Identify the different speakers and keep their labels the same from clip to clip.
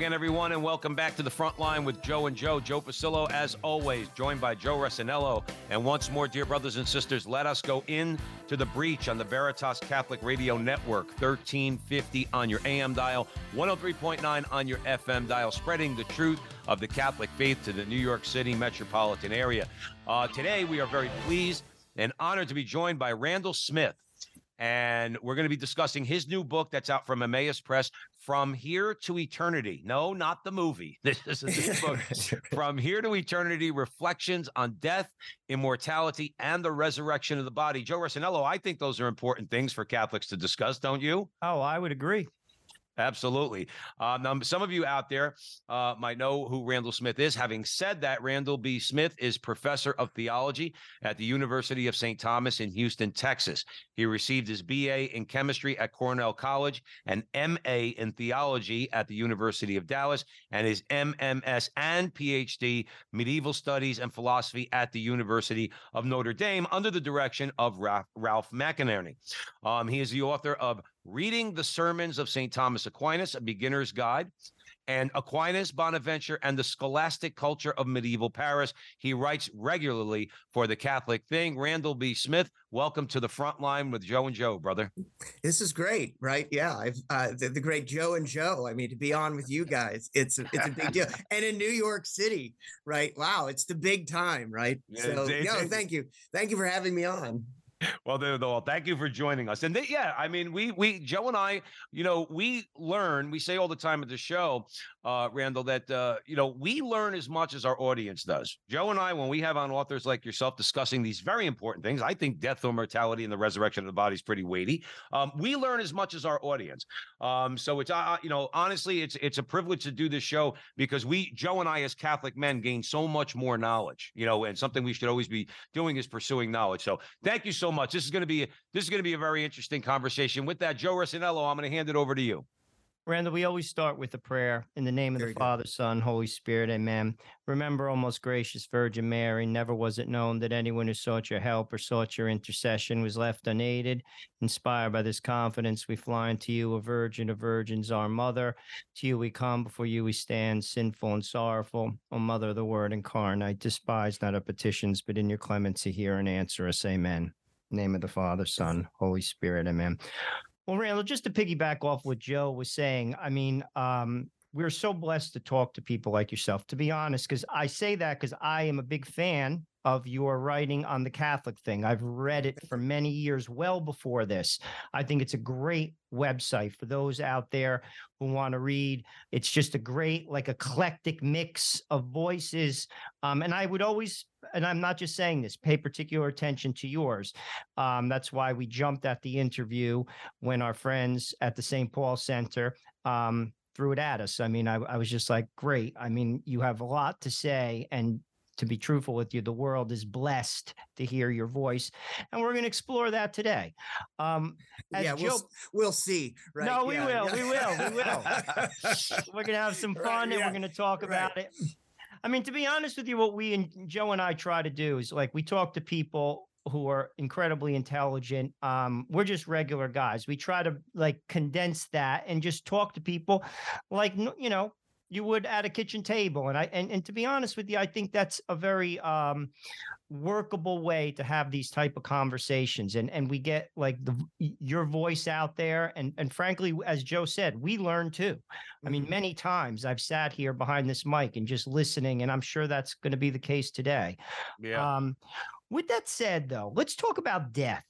Speaker 1: Again, everyone, and welcome back to the front line with Joe and Joe. Joe Pasillo, as always, joined by Joe Resinello. And once more, dear brothers and sisters, let us go in to the breach on the Veritas Catholic Radio Network, 1350 on your AM dial, 103.9 on your FM dial, spreading the truth of the Catholic faith to the New York City metropolitan area. Uh, today, we are very pleased and honored to be joined by Randall Smith and we're going to be discussing his new book that's out from Emmaus Press, From Here to Eternity. No, not the movie. This is a book, From Here to Eternity: Reflections on Death, Immortality, and the Resurrection of the Body. Joe Resinello, I think those are important things for Catholics to discuss, don't you?
Speaker 2: Oh, I would agree.
Speaker 1: Absolutely. Um, some of you out there uh, might know who Randall Smith is. Having said that, Randall B. Smith is professor of theology at the University of St. Thomas in Houston, Texas. He received his BA in chemistry at Cornell College, an MA in theology at the University of Dallas, and his MMS and PhD medieval studies and philosophy at the University of Notre Dame under the direction of Ralph, Ralph McInerny. Um, he is the author of Reading the Sermons of St. Thomas Aquinas, a beginner's guide, and Aquinas, Bonaventure, and the Scholastic Culture of Medieval Paris. He writes regularly for the Catholic Thing. Randall B. Smith, welcome to the front line with Joe and Joe, brother.
Speaker 3: This is great, right? Yeah, I've uh, the, the, great Joe and Joe. I mean, to be on with you guys, it's a, it's a big deal. And in New York City, right? Wow, it's the big time, right? Yeah, so, no, thank you, thank you for having me on
Speaker 1: well, well, thank you for joining us. And they, yeah, I mean, we, we, Joe and I, you know, we learn. We say all the time at the show, uh, Randall, that uh, you know we learn as much as our audience does. Joe and I, when we have on authors like yourself discussing these very important things, I think death or mortality and the resurrection of the body is pretty weighty. Um, we learn as much as our audience. Um, so it's, uh, you know, honestly, it's it's a privilege to do this show because we, Joe and I, as Catholic men, gain so much more knowledge. You know, and something we should always be doing is pursuing knowledge. So thank you so much. This is going to be this is going to be a very interesting conversation. With that, Joe Resinello, I'm going to hand it over to you.
Speaker 2: Randall, we always start with a prayer in the name of the Father, Son, Holy Spirit. Amen. Remember, O most gracious Virgin Mary, never was it known that anyone who sought your help or sought your intercession was left unaided. Inspired by this confidence, we fly unto you, a virgin of virgins, our mother. To you we come, before you we stand, sinful and sorrowful. O Mother of the Word incarnate, despise not our petitions, but in your clemency hear and answer us. Amen name of the Father, Son, Holy Spirit. Amen. Well, Randall, just to piggyback off what Joe was saying, I mean, um, we're so blessed to talk to people like yourself, to be honest, because I say that because I am a big fan of your writing on the Catholic thing. I've read it for many years, well before this. I think it's a great website for those out there who want to read. It's just a great, like, eclectic mix of voices. Um, and I would always, and I'm not just saying this, pay particular attention to yours. Um, that's why we jumped at the interview when our friends at the St. Paul Center um, threw it at us. I mean, I, I was just like, great. I mean, you have a lot to say, and to be truthful with you, the world is blessed to hear your voice, and we're going to explore that today. Um,
Speaker 3: yeah, we'll, we'll see. Right?
Speaker 2: No, we
Speaker 3: yeah,
Speaker 2: will. Yeah. We will. We will. we're going to have some fun, right, and yeah. we're going to talk about it. I mean, to be honest with you, what we and Joe and I try to do is like we talk to people who are incredibly intelligent. Um, we're just regular guys. We try to like condense that and just talk to people like you know you would at a kitchen table and i and, and to be honest with you i think that's a very um workable way to have these type of conversations and and we get like the your voice out there and and frankly as joe said we learn too i mean mm-hmm. many times i've sat here behind this mic and just listening and i'm sure that's going to be the case today
Speaker 1: yeah um
Speaker 2: with that said, though, let's talk about death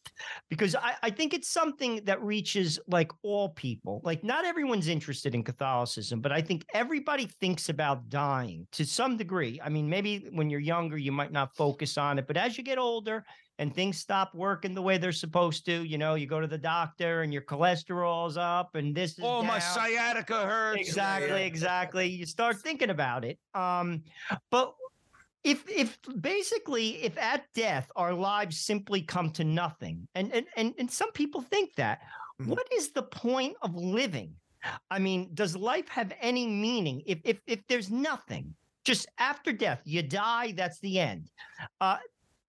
Speaker 2: because I, I, think it's something that reaches like all people. Like, not everyone's interested in Catholicism, but I think everybody thinks about dying to some degree. I mean, maybe when you're younger, you might not focus on it, but as you get older and things stop working the way they're supposed to. You know, you go to the doctor and your cholesterol's up and this is
Speaker 1: oh,
Speaker 2: down.
Speaker 1: my sciatica hurts.
Speaker 2: Exactly, exactly. You start thinking about it. Um, but if if basically if at death our lives simply come to nothing, and and and, and some people think that,
Speaker 3: Mhm.
Speaker 2: what is the point of living? I mean, does life have any meaning if if if there's nothing? Just after death, you die. That's the end. Uh,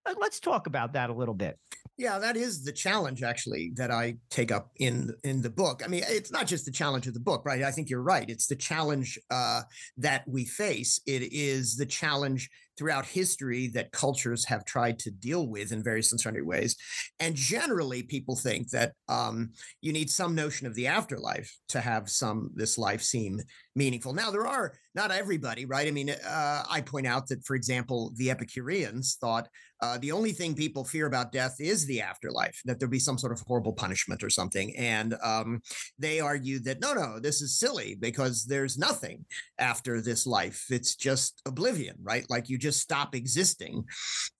Speaker 2: let- let's talk about that a little bit.
Speaker 3: Yeah, that is the challenge actually that I take up in in the book. I mean, it's not just the challenge of the book, right? I think you're right. It's the challenge uh, that we face. It is the challenge throughout history that cultures have tried to deal with in various and ways. And generally, people think that um, you need some notion of the afterlife to have some this life seem meaningful. Now, there are not everybody, right? I mean, uh, I point out that, for example, the Epicureans thought uh, the only thing people fear about death is the afterlife, that there'll be some sort of horrible punishment or something. And um, they argued that no, no, this is silly because there's nothing after this life. It's just oblivion, right? Like you just stop existing.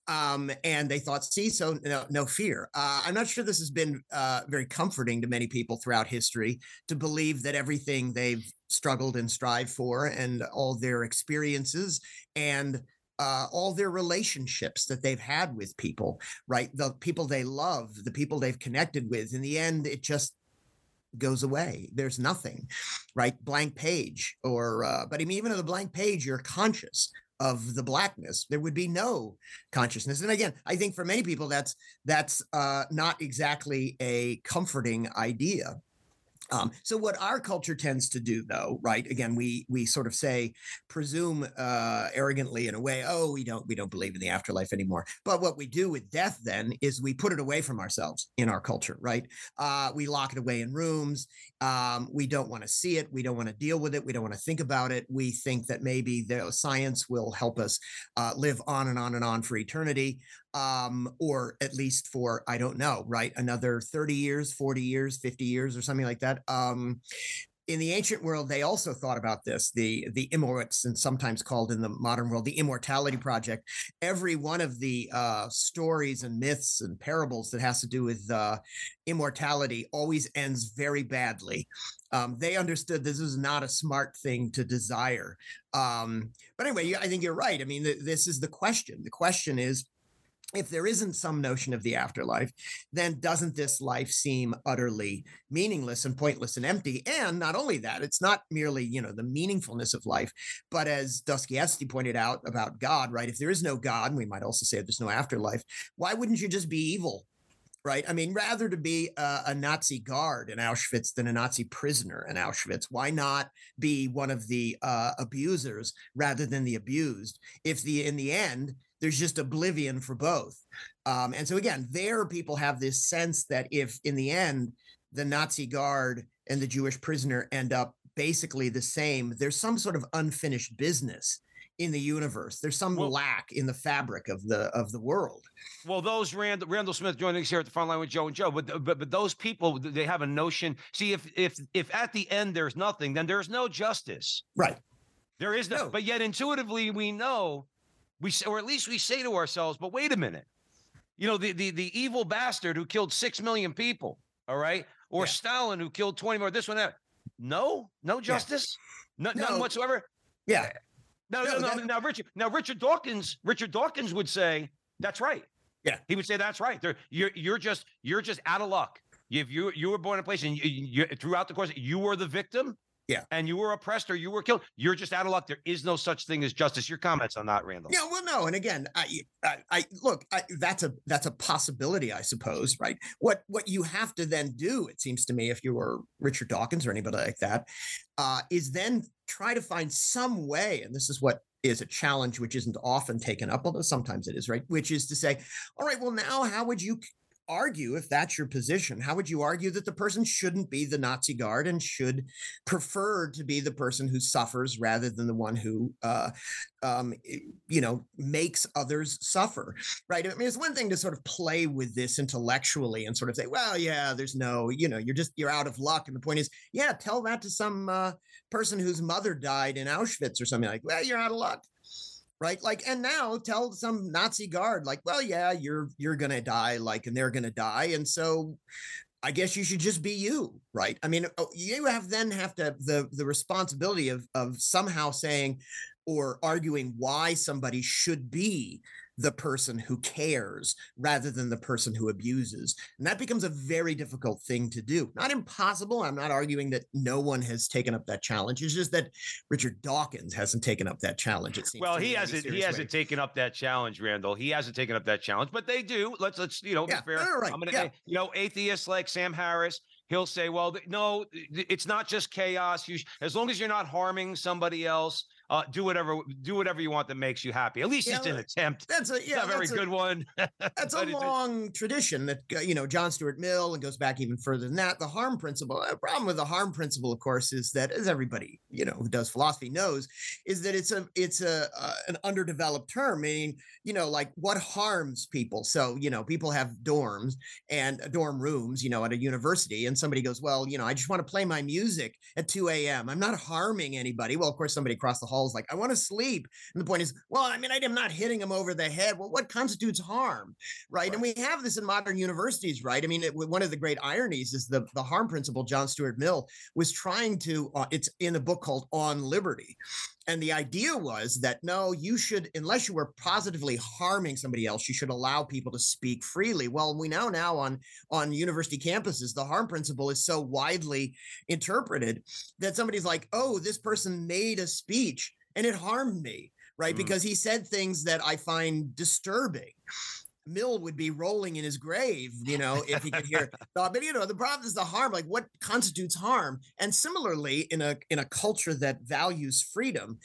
Speaker 3: Um, and they thought, see, so no, no fear. Uh, I'm not sure this has been uh, very comforting to many people throughout history to believe that everything they've struggled and strived for and all their experiences and uh, all their relationships that they've had with people, right? The people they love, the people they've connected with. In the end, it just goes away. There's nothing, right? Blank page, or uh, but I mean, even on the blank page, you're conscious of the blackness. There would be no consciousness. And again, I think for many people, that's that's uh, not exactly a comforting idea. Um, so what our culture tends to do, though, right? Again, we we sort of say, presume uh, arrogantly in a way, oh, we don't we don't believe in the afterlife anymore. But what we do with death then is we put it away from ourselves in our culture, right? Uh, we lock it away in rooms. Um, we don't want to see it. We don't want to deal with it. We don't want to think about it. We think that maybe the science will help us uh, live on and on and on for eternity um, or at least for I don't know, right? Another 30 years, 40 years, 50 years, or something like that. Um, in the ancient world, they also thought about this. The the Immorts, and sometimes called in the modern world the Immortality Project. Every one of the uh, stories and myths and parables that has to do with uh, immortality always ends very badly. Um, they understood this is not a smart thing to desire. Um, but anyway, I think you're right. I mean, th- this is the question. The question is if there isn't some notion of the afterlife, then doesn't this life seem utterly meaningless and pointless and empty? And not only that, it's not merely, you know, the meaningfulness of life, but as Dostoevsky pointed out about God, right? If there is no God, and we might also say there's no afterlife, why wouldn't you just be evil? Right. I mean, rather to be a, a Nazi guard in Auschwitz than a Nazi prisoner in Auschwitz, why not be one of the uh, abusers rather than the abused? If the in the end there's just oblivion for both. Um, and so again, there people have this sense that if in the end the Nazi guard and the Jewish prisoner end up basically the same, there's some sort of unfinished business in the universe. There's some
Speaker 1: Well-
Speaker 3: lack in the fabric of the of the world.
Speaker 1: Well, those Randall, Randall Smith joining us here at the front line with Joe and Joe, but, but but those people they have a notion. See, if if if at the end there's nothing, then there's no justice.
Speaker 3: Right.
Speaker 1: There is no.
Speaker 3: No.
Speaker 1: But yet intuitively we know, we say, or at least we say to ourselves, but wait a minute, you know the the the evil bastard who killed six million people, all right, or
Speaker 3: Yeah.
Speaker 1: Stalin who killed twenty more, this one that. No, no justice, no, none whatsoever.
Speaker 3: Yeah.
Speaker 1: Eh, no,
Speaker 3: No,
Speaker 1: no, no.
Speaker 3: that-
Speaker 1: Now, Richard, now Richard Dawkins, Richard Dawkins would say that's right.
Speaker 3: Yeah.
Speaker 1: he would say that's right. There, you're you're just you're just out of luck. If you you were born in a place and you, you throughout the course you were the victim.
Speaker 3: Yeah.
Speaker 1: and you were oppressed or you were killed. You're just out of luck. There is no such thing as justice. Your comments on that, Randall?
Speaker 3: Yeah, well, no, and again, I, I, I look, I, that's a that's a possibility, I suppose, right? What what you have to then do, it seems to me, if you were Richard Dawkins or anybody like that, uh, is then try to find some way, and this is what is a challenge which isn't often taken up, although sometimes it is, right? Which is to say, all right, well, now how would you argue if that's your position. How would you argue that the person shouldn't be the nazi guard and should prefer to be the person who suffers rather than the one who uh, um, you know makes others suffer right? I mean it's one thing to sort of play with this intellectually and sort of say well yeah there's no you know you're just you're out of luck. And the point is yeah tell that to some uh, person whose mother died in auschwitz or something like well you're out of luck right like and now tell some nazi guard like well yeah you're you're gonna die like and they're gonna die and so I guess you should just be you, right? I mean, oh, you have then have to the the responsibility of of somehow saying or arguing why somebody should be the person who cares rather than the person who abuses. And that becomes a very difficult thing to do. Not impossible. I'm not arguing that no one has taken up that challenge. It's just that Richard Dawkins hasn't taken up that challenge. It seems.
Speaker 1: Well, he hasn't. He hasn't way. taken up that challenge, Randall. He hasn't taken up that challenge, but they do. Let's let's you know
Speaker 3: yeah,
Speaker 1: be fair.
Speaker 3: Right. I'm gonna, yeah.
Speaker 1: you know, atheists like Sam Harris he'll say, "Well, no, it's not just chaos. You, as long as you're not harming somebody else, uh, do whatever do whatever you want that makes you happy. At least yeah, it's an attempt.
Speaker 3: That's a yeah,
Speaker 1: a very good one.
Speaker 3: that's a long tradition that uh, you know John Stuart Mill and goes back even further than that. The harm principle. The problem with the harm principle, of course, is that as everybody you know who does philosophy knows, is that it's a it's a uh, an underdeveloped term. Meaning, you know, like what harms people. So you know, people have dorms and uh, dorm rooms, you know, at a university, and somebody goes, well, you know, I just want to play my music at 2 a.m. I'm not harming anybody. Well, of course, somebody across the hall is like, I want to sleep. And the point is, well, I mean, I'm not hitting him over the head. Well, what constitutes harm, right? right. And we have this in modern universities, right? I mean, it, one of the great ironies is the the harm principle. John Stuart Mill was trying to. Uh, it's in a book called On Liberty, and the idea was that no, you should, unless you were positively harming somebody else, you should allow people to speak freely. Well, we know now on on university campuses, the harm principle is so widely interpreted that somebody's like, oh, this person made a speech and it harmed me, right? Mm. Because he said things that I find disturbing. Mill would be rolling in his grave, you know, if he could hear. but you know, the problem is the harm. Like, what constitutes harm? And similarly, in a in a culture that values freedom,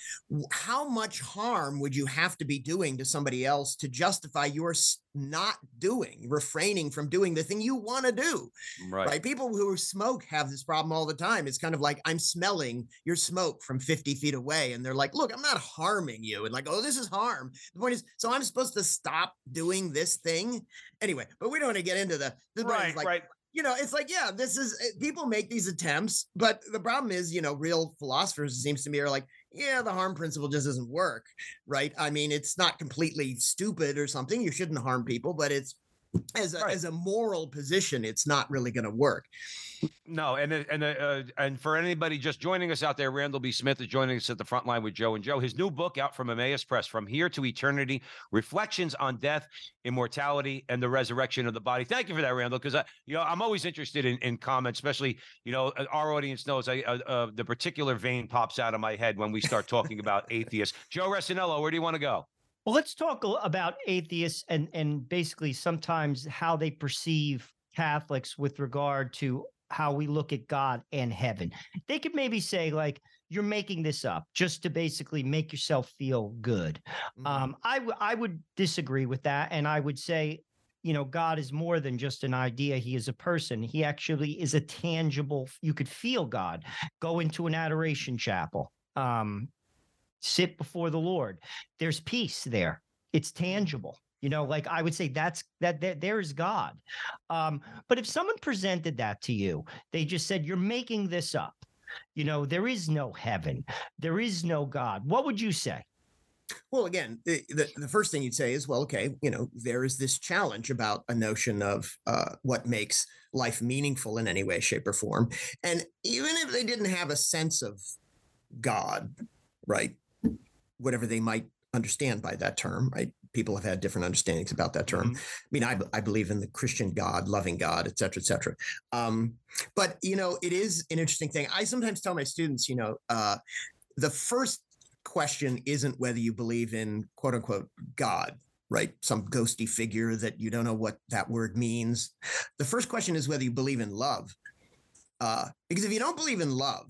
Speaker 3: how much harm would you have to be doing to somebody else to justify your not doing, refraining from doing the thing you want to do. Right. right. People who smoke have this problem all the time. It's kind of like I'm smelling your smoke from 50 feet away. And they're like, look, I'm not harming you. And like, oh, this is harm. The point is, so I'm supposed to stop doing this thing. Anyway, but we don't want to get into the, the
Speaker 1: right,
Speaker 3: like,
Speaker 1: right
Speaker 3: you know, it's like, yeah, this is eh, people make these attempts, but the problem is, you know, real philosophers, it seems to me, are like, yeah, the harm principle just doesn't work, right? I mean, it's not completely stupid or something. You shouldn't harm people, but it's as a, right. as a moral position, it's not really going to work.
Speaker 1: No, and and uh, and for anybody just joining us out there, Randall B. Smith is joining us at the front line with Joe and Joe. His new book out from Emmaus Press, "From Here to Eternity: Reflections on Death, Immortality, and the Resurrection of the Body." Thank you for that, Randall, because you know I'm always interested in, in comments, especially you know uh, our audience knows I uh, uh, the particular vein pops out of my head when we start talking about atheists. Joe Resinello, where do you want to go?
Speaker 2: Well, let's talk about atheists and and basically sometimes how they perceive Catholics with regard to how we look at God and heaven. They could maybe say like you're making this up just to basically make yourself feel good. Mm-hmm. Um, I w- I would disagree with that, and I would say you know god is more than just an idea he is a person he actually is a tangible you could feel god go into an adoration chapel um, sit before the Lord. There's peace there. It's tangible. You know, like I would say that's that, that there's God. Um, but if someone presented that to you, they just said, You're making this up. You know, there is no heaven, there is no God. What would you say?
Speaker 3: Well, again, the, the, the, first thing you'd say is, well, okay, you know, there is this challenge about a notion of uh, what makes life meaningful in any way, shape, or form. And even if they didn't have a sense of God, right, whatever they might understand by that term, right? People have had different understandings about that term. Mm-hmm. I mean, I, I believe in the Christian God, loving God, et cetera, et cetera. Um, but, you know, it is an interesting thing. I sometimes tell my students, you know, uh, the first question isn't whether you believe in quote unquote God, right? Some ghosty figure that you don't know what that word means. The first question is whether you believe in love. Uh, because if you don't believe in love,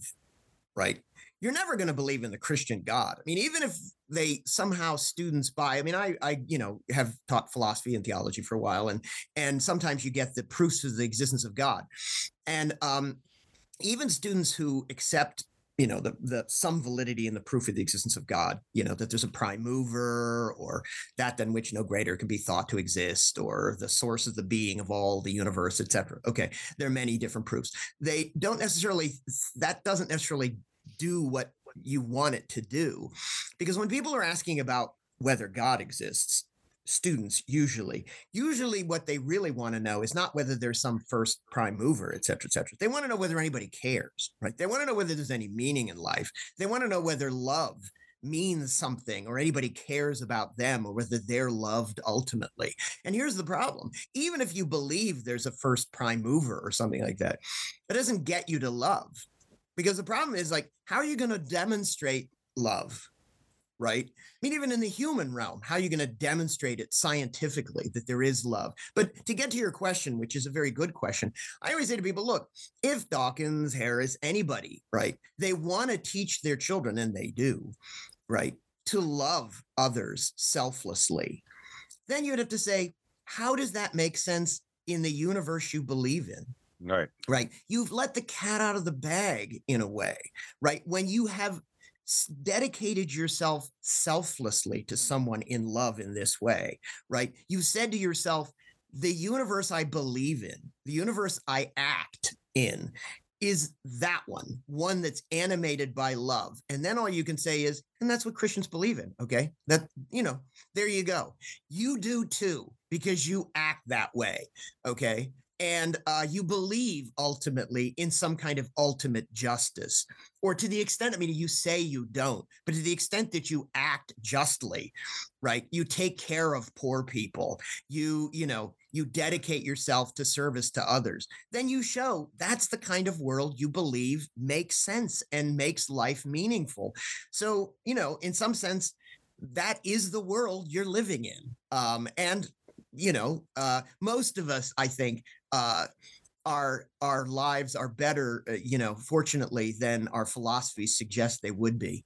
Speaker 3: right, you're never going to believe in the Christian God. I mean, even if they somehow students buy, I mean, I, I, you know, have taught philosophy and theology for a while, and and sometimes you get the proofs of the existence of God, and um, even students who accept you know the the some validity in the proof of the existence of God, you know that there's a prime mover or that than which no greater can be thought to exist or the source of the being of all the universe, etc. Okay, there are many different proofs. They don't necessarily that doesn't necessarily do what you want it to do. Because when people are asking about whether God exists. Students usually, usually what they really want to know is not whether there's some first prime mover, et cetera, et cetera. They want to know whether anybody cares, right? They want to know whether there's any meaning in life. They want to know whether love means something or anybody cares about them or whether they're loved ultimately. And here's the problem even if you believe there's a first prime mover or something like that, it doesn't get you to love. Because the problem is like, how are you going to demonstrate love? Right? I mean, even in the human realm, how are you going to demonstrate it scientifically that there is love? But to get to your question, which is a very good question, I always say to people look, if Dawkins, Harris, anybody, right, they want to teach their children, and they do, right, to love others selflessly, then you'd have to say, how does that make sense in the universe you believe in?
Speaker 1: Right.
Speaker 3: Right. You've let the cat out of the bag in a way, right? When you have dedicated yourself selflessly to someone in love in this way, right? You said to yourself, the universe I believe in, the universe I act in, is that one, one that's animated by love. And then all you can say is, and that's what Christians believe in. Okay. That, you know, there you go. You do too, because you act that way. Okay and uh, you believe ultimately in some kind of ultimate justice or to the extent i mean you say you don't but to the extent that you act justly right you take care of poor people you you know you dedicate yourself to service to others then you show that's the kind of world you believe makes sense and makes life meaningful. So you know in some sense that is the world you're living in um, and you know, uh, most of us, I think, uh, our our lives are better, uh, you know, fortunately, than our philosophies suggest they would be.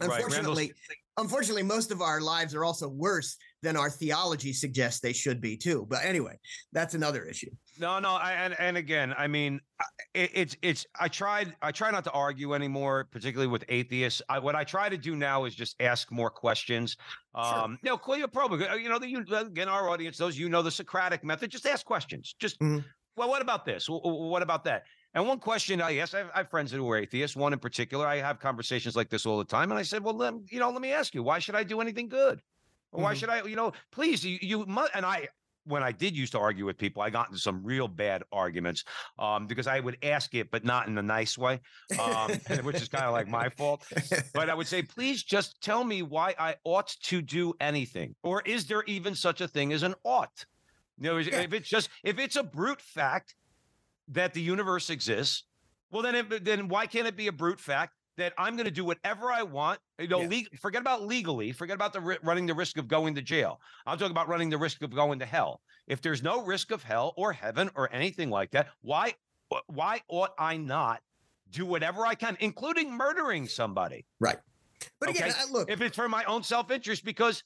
Speaker 3: Unfortunately, right. unfortunately, most of our lives are also worse than our theology suggests they should be too. But anyway, that's another issue.
Speaker 1: No, no, I, and and again, I mean, it, it's it's. I tried. I try not to argue anymore, particularly with atheists. I, what I try to do now is just ask more questions. Um, sure. you know, Cleoprobe, uh, you know, the, you, again, our audience, those you know the Socratic method. Just ask questions. Just mm-hmm. well, what about this? What about that? And one question I asked, I have, I have, friends who are atheists. One in particular, I have conversations like this all the time, and I said, well, let, you know, let me ask you, why should I do anything good? Why mm-hmm. should I, you know, please, you, you must, and I, when I did used to argue with people, I got into some real bad arguments um, because I would ask it, but not in a nice way, um, which is kind of like my fault. But I would say, please just tell me why I ought to do anything, or is there even such a thing as an ought? You know, yeah. if it's just if it's a brute fact that the universe exists, well, then it, then why can't it be a brute fact that I'm going to do whatever I want. You know, yeah. le- forget about legally, forget about the ri- running the risk of going to jail. I'm talking about running the risk of going to hell. If there's no risk of hell or heaven or anything like that, why why ought I not do whatever I can, including murdering somebody?
Speaker 3: Right. But okay? again, look,
Speaker 1: if it's for my own self-interest, because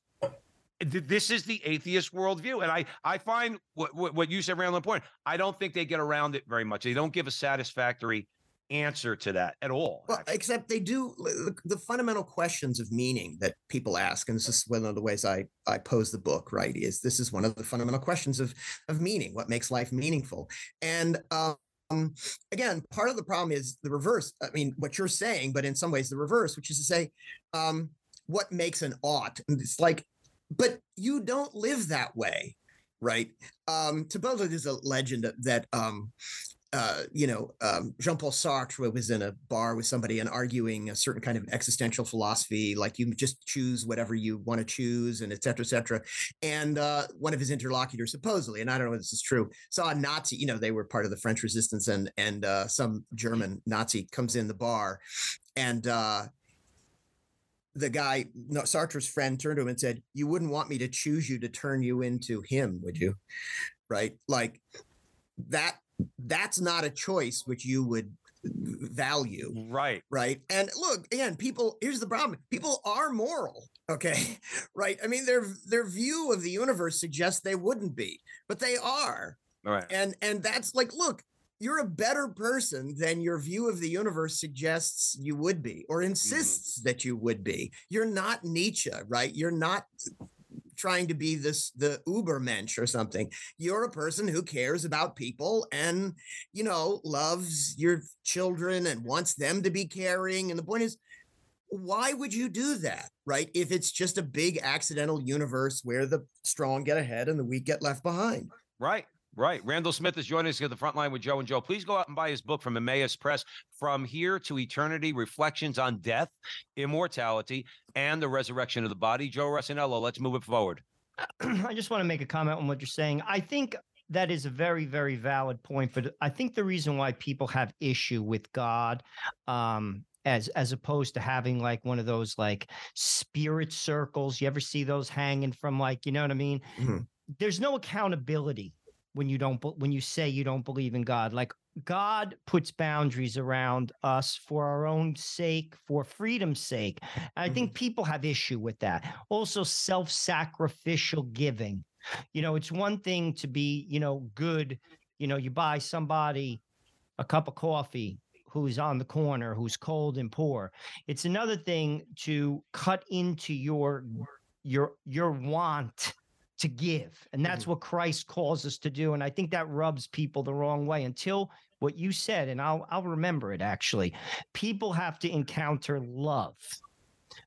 Speaker 1: this is the atheist worldview, and I I find what what you said, Randall, important. I don't think they get around it very much. They don't give a satisfactory answer to that at all.
Speaker 3: Well, actually. except they do the fundamental questions of meaning that people ask, and this is one of the ways I I pose the book. Right, is this is one of the fundamental questions of of meaning? What makes life meaningful? And um, again, part of the problem is the reverse. I mean, what you're saying, but in some ways the reverse, which is to say, um, what makes an ought? And it's like, but you don't live that way right? Um, supposedly there's a legend that um, uh, you know, um, Jean Paul Sartre was in a bar with somebody and arguing a certain kind of existential philosophy, like you just choose whatever you want to choose, and et cetera, et cetera. And uh, one of his interlocutors, supposedly, and I don't know if this is true, saw a Nazi. You know, they were part of the French Resistance, and and uh, some German Nazi comes in the bar, and uh, the guy, no, Sartre's friend, turned to him and said, "You wouldn't want me to choose you to turn you into him, would you?" Right, like that that's not a choice which you would value.
Speaker 1: Right.
Speaker 3: Right. And look, again, people, here's the problem. People are moral. Okay. Right. I mean, their their view of the universe suggests they wouldn't be, but they are.
Speaker 1: Right.
Speaker 3: And and that's like, look, you're a better person than your view of the universe suggests you would be or mm-hmm. insists mm-hmm. that you would be. You're not Nietzsche, right? You're not trying to be this the ubermensch or something you're a person who cares about people and you know loves your children and wants them to be caring and the point is why would you do that? Right? If it's just a big accidental universe where the strong get ahead and the weak get left behind.
Speaker 1: Right. Right. Randall Smith is joining us at the front line with Joe and Joe. Please go out and buy his book from Emmaus Press, From Here to Eternity Reflections on Death, Immortality, and the Resurrection of the Body. Joe Resinello, let's move it forward.
Speaker 2: I just want to make a comment on what you're saying. I think that is a very, very valid point. But I think the reason why people have issue with God, um, as as opposed to having like one of those like spirit circles, you ever see those hanging from like, you know what I mean? Mm-hmm. There's no accountability when you don't when you say you don't believe in God. Like God puts boundaries around us for our own sake, for freedom's sake. I think mm-hmm. people have issue with that. Also, self-sacrificial giving. You know, it's one thing to be, you know, good. You know, you buy somebody a cup of coffee who's on the corner, who's cold and poor. It's another thing to cut into your your your want to give. And that's mm-hmm. what Christ calls us to do. And I think that rubs people the wrong way until what you said, and I'll I'll remember it actually. People have to encounter love.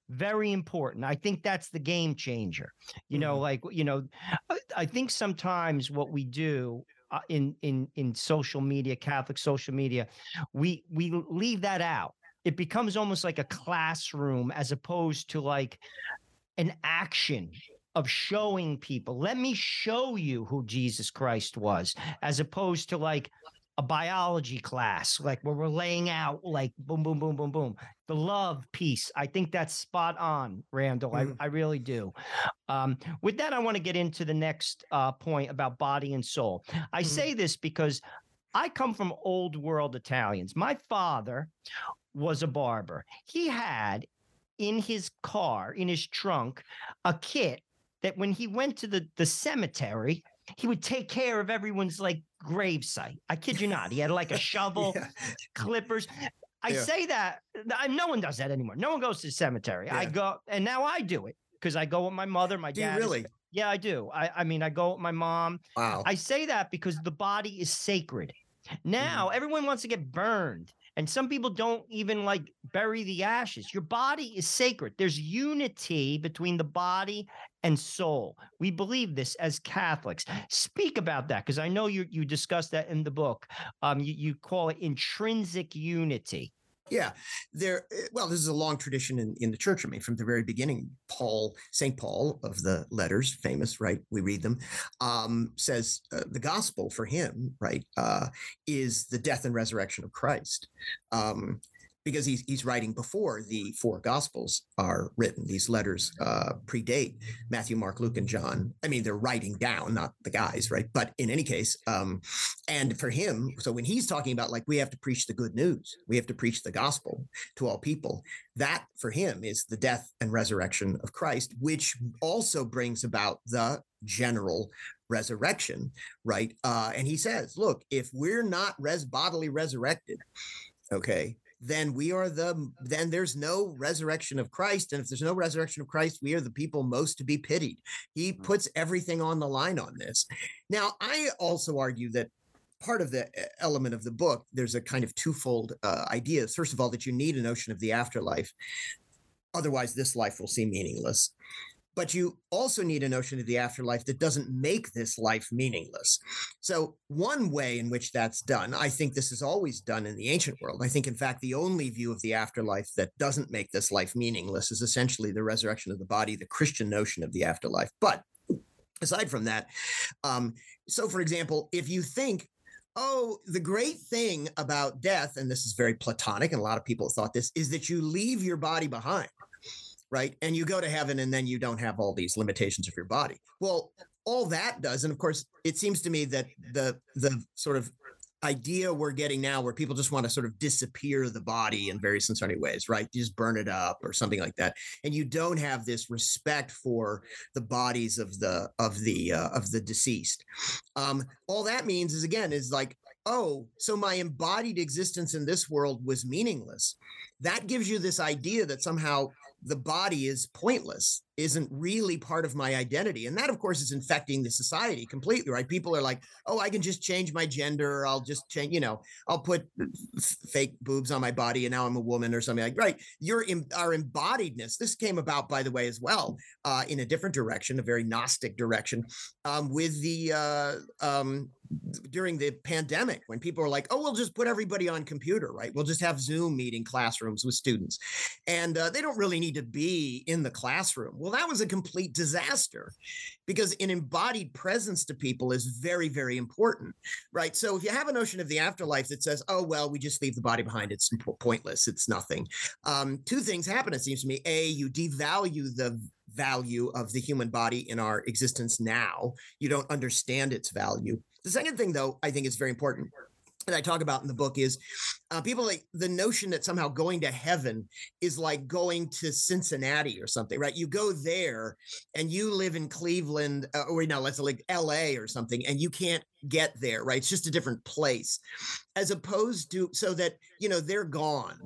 Speaker 2: Very important. I think that's the game changer. You mm-hmm. know, like you know, I think sometimes what we do uh, in in in social media, Catholic social media, we we leave that out. It becomes almost like a classroom as opposed to like an action of showing people, let me show you who Jesus Christ was, as opposed to like a biology class, like where we're laying out like boom, boom, boom, boom, boom. The love piece. I think that's spot on, Randall. Mm. I, I really do. Um, with that, I want to get into the next uh, point about body and soul. I mm. say this because I come from old world Italians. My father was a barber. He had in his car, in his trunk, a kit that when he went to the, the cemetery, he would take care of everyone's like gravesite. I kid you not. He had like a shovel, yeah. clippers. I yeah. say that I, no one does that anymore. No one goes to the cemetery. Yeah. I go, and now I do it because I go with my mother, my
Speaker 3: do
Speaker 2: dad.
Speaker 3: really?
Speaker 2: Is, yeah, I do. I, I mean, I go with my mom.
Speaker 3: Wow.
Speaker 2: I say that because the body is sacred. Now mm. everyone wants to get burned. And some people don't even like bury the ashes. Your body is sacred. There's unity between the body and soul. We believe this as Catholics. Speak about that because I know you you discussed that in the book. Um, you, you call it intrinsic unity.
Speaker 3: Yeah, there. Eh, well, this is a long tradition in, in the church. I mean, from the very beginning, Paul, Saint Paul of the letters, famous, right? We read them. Um, says uh, the gospel for him, right, uh, is the death and resurrection of Christ. Um, because he's he's writing before the four gospels are written. These letters uh, predate Matthew, Mark, Luke, and John. I mean, they're writing down, not the guys, right? But in any case, um, and for him, so when he's talking about like we have to preach the good news, we have to preach the gospel to all people. That for him is the death and resurrection of Christ, which also brings about the general resurrection, right? Uh, and he says, look, if we're not res bodily resurrected, okay then we are the then there's no resurrection of Christ and if there's no resurrection of Christ we are the people most to be pitied. He mm. puts everything on the line on this. Now i also argue that part of the element of the book there's a kind of twofold uh, idea. First of all that you need a notion of the afterlife. Otherwise this life will seem meaningless but you also need a notion of the afterlife that doesn't make this life meaningless. So, one way in which that's done, I think this is always done in the ancient world. I think, in fact, the only view of the afterlife that doesn't make this life meaningless is essentially the resurrection of the body, the Christian notion of the afterlife. But aside from that, um, so for example, if you think oh, the great thing about death, and this is very Platonic, and a lot of people thought this, is that you leave your body behind right? And you go to heaven and then you don't have all these limitations of your body. Well, all that does, and of course, it seems to me that the the sort of idea we're getting now where people just want to sort of disappear the body in various and ways, right? Just burn it up or something like that. And you don't have this respect for the bodies of the of the uh, of the deceased. Um, all that means is again is like, oh, so my embodied existence in this world was meaningless. That gives you this idea that somehow the body is pointless isn't really part of my identity. And that, of course, is infecting the society completely, right? People are like, oh, I can just change my gender. I'll just change, you know, I'll put fake boobs on my body and now I'm a woman or something like, right. Your, our embodiedness, this came about, by the way, as well, uh, in a different direction, a very Gnostic direction, um, with the, uh, um, during the pandemic when people are like, oh, we'll just put everybody on computer, right? We'll just have Zoom meeting classrooms with students. And uh, they don't really need to be in the classroom. Well, that was a complete disaster because an embodied presence to people is very, very important, right? So if you have a notion of the afterlife that says, oh, well, we just leave the body behind, it's pointless, it's nothing. Um, two things happen, it seems to me. A, you devalue the value of the human body in our existence now. You don't understand its value. The second thing, though, I think is very important that I talk about in the book is uh, people like the notion that somehow going to heaven is like going to Cincinnati or something, right? You go there and you live in Cleveland uh, or no, let's say like LA or something, and you can't get there, right? It's just a different place, as opposed to so that you know they're gone.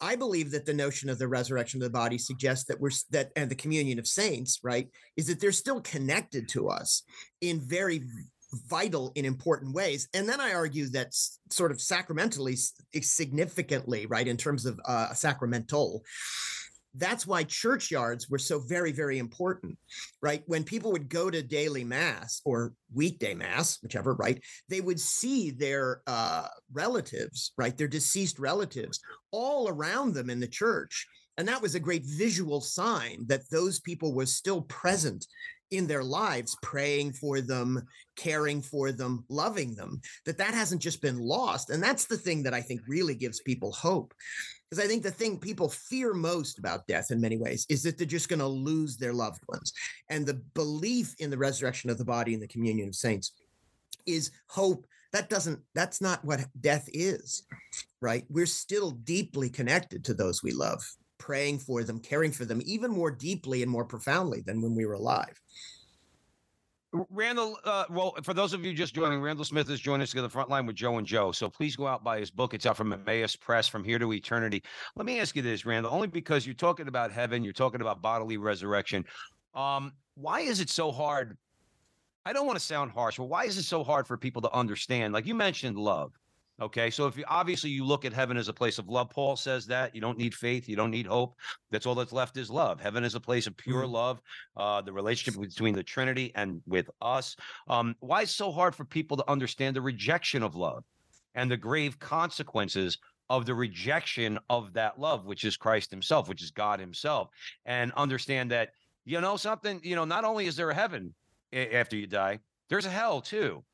Speaker 3: I believe that the notion of the resurrection of the body suggests that we're that and the communion of saints, right, is that they're still connected to us in very vital in important ways. And then I argue that sort of sacramentally, significantly, right, in terms of uh, sacramental, that's why churchyards were so very very important right? When people would go to daily mass or weekday mass whichever right they would see their uh, relatives right their deceased relatives all around them in the church. And that was a great visual sign that those people were still present in their lives praying for them caring for them loving them that that hasn't just been lost and that's the thing that i think really gives people hope because i think the thing people fear most about death in many ways is that they're just going to lose their loved ones and the belief in the resurrection of the body and the communion of saints is hope. That doesn't that's not what death is right? We're still deeply connected to those we love praying for them, caring for them even more deeply and more profoundly than when we were alive.
Speaker 1: Randall, uh, well, for those of you just joining, Randall Smith is joining us to the front line with Joe and Joe. So please go out buy his book. It's out from Emmaus Press, From Here to Eternity. Let me ask you this, Randall, only because you're talking about heaven, you're talking about bodily resurrection. Um, why is it so hard? I don't want to sound harsh, but why is it so hard for people to understand? Like you mentioned, love. Okay, so if you obviously you look at heaven as a place of love, Paul says that you don't need faith, you don't need hope. That's all that's left is love. Heaven is a place of pure mm-hmm. love. Uh, the relationship between the Trinity and with us. Um, why is so hard for people to understand the rejection of love and the grave consequences of the rejection of that love, which is Christ Himself, which is God Himself, and understand that you know something. You know, not only is there a heaven after you die, there's a hell too.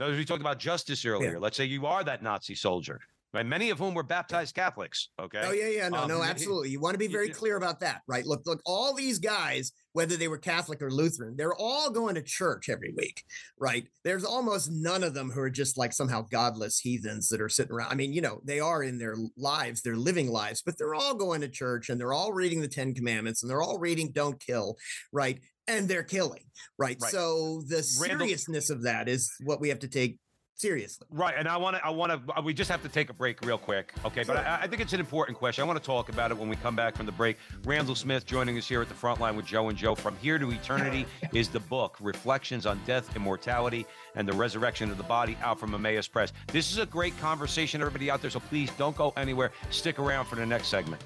Speaker 1: Those we talked about justice earlier. Yeah. Let's say you are that Nazi soldier, right? Many of whom were baptized Catholics. Okay.
Speaker 3: Oh yeah, yeah, no, um, no, absolutely. You want to be very clear about that, right? Look, look, all these guys, whether they were Catholic or Lutheran, they're all going to church every week, right? There's almost none of them who are just like somehow godless heathens that are sitting around. I mean, you know, they are in their lives, they're living lives, but they're all going to church and they're all reading the Ten Commandments and they're all reading "Don't Kill," right? and they're killing, right? right. So the seriousness of that is what we have to take seriously.
Speaker 1: Right, and I want to, I want to, uh, we just have to take a break real quick, okay? Sure. But I, I, think it's an important question. I want to talk about it when we come back from the break. Randall Smith joining us here at the front line with Joe and Joe. From Here to Eternity is the book, Reflections on Death, Immortality, and the Resurrection of the Body, out from Emmaus Press. This is a great conversation, everybody out there. So please don't go anywhere. Stick around for the next segment.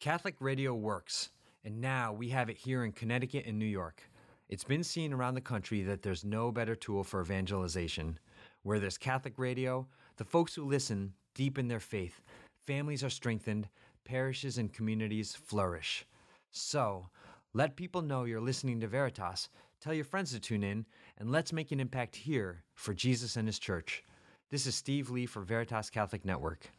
Speaker 4: Catholic radio works and now we have it here in Connecticut and New York. It's been seen around the country that there's no better tool for evangelization. Where there's Catholic radio, the folks who listen deepen their faith, families are strengthened, parishes and communities flourish. So, let people know you're listening to Veritas, tell your friends to tune in, and let's make an impact here for Jesus and His church. This is Steve Lee for Veritas Catholic Network.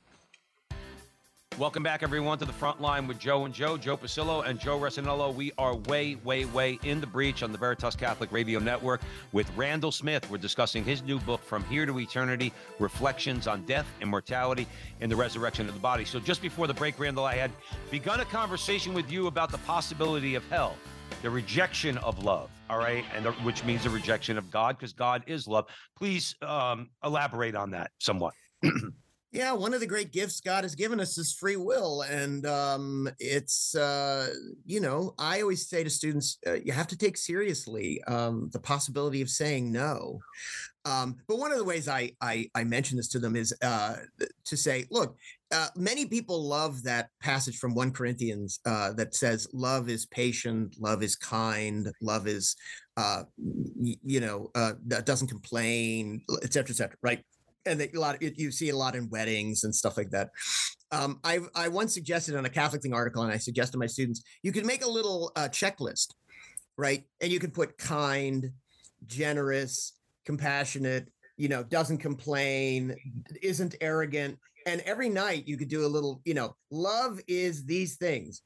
Speaker 1: Welcome back, everyone, to the front line with Joe and Joe, Joe Pasillo and Joe Resinello. We are way, way, way in the breach on the Veritas Catholic Radio Network with Randall Smith. We're discussing his new book, From Here to Eternity Reflections on Death, Immortality, and the Resurrection of the Body. So, just before the break, Randall, I had begun a conversation with you about the possibility of hell, the rejection of love, all right, and the, which means the rejection of God, because God is love. Please um, elaborate on that somewhat.
Speaker 3: Yeah, one of the great gifts God has given us is free will, and um, it's uh, you know I always say to students, uh, you have to take seriously um, the possibility of saying no. Um, but one of the ways I, I I mention this to them is uh, to say, look, uh, many people love that passage from 1 Corinthians uh, that says, Love is patient, love is kind, love is, uh, you know, doesn't complain, et cetera, et cetera, right? And they, a lot of, you see a lot in weddings and stuff like that. Um, I I once suggested on a Catholic thing article, and I suggested to my students, you could make a little uh, checklist, right? And you could put kind, generous, compassionate, you know, doesn't complain, isn't arrogant, and every night you could do a little, you know, love is these things.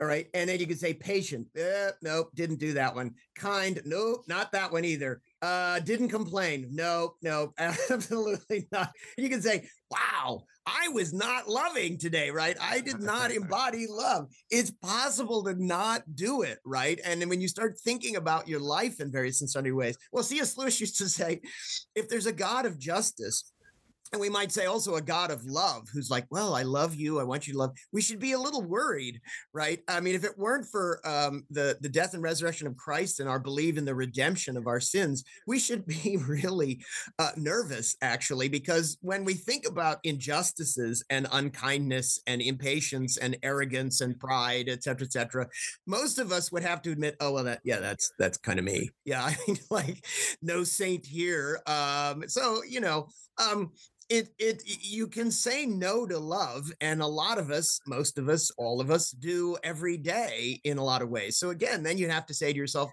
Speaker 3: All right. And then you could say patient. Eh, nope, didn't do that one. Kind. Nope, not that one either. Uh, didn't complain. No, no, absolutely not. You can say, wow, I was not loving today, right? I did not embody love. It's possible to not do it, right? And then when you start thinking about your life in various and sundry ways, well, C.S. Lewis used to say, if there's a God of justice, and we might say also a God of love who's like, well, I love you. I want you to love. We should be a little worried, right? I mean, if it weren't for um, the the death and resurrection of Christ and our belief in the redemption of our sins, we should be really uh, nervous, actually, because when we think about injustices and unkindness and impatience and arrogance and pride, et cetera, et cetera, most of us would have to admit, oh well, that yeah, that's that's kind of me. Yeah, I mean, like no saint here. Um, so you know. Um, it it you can say no to love and a lot of us most of us all of us do every day in a lot of ways. So again then you have to say to yourself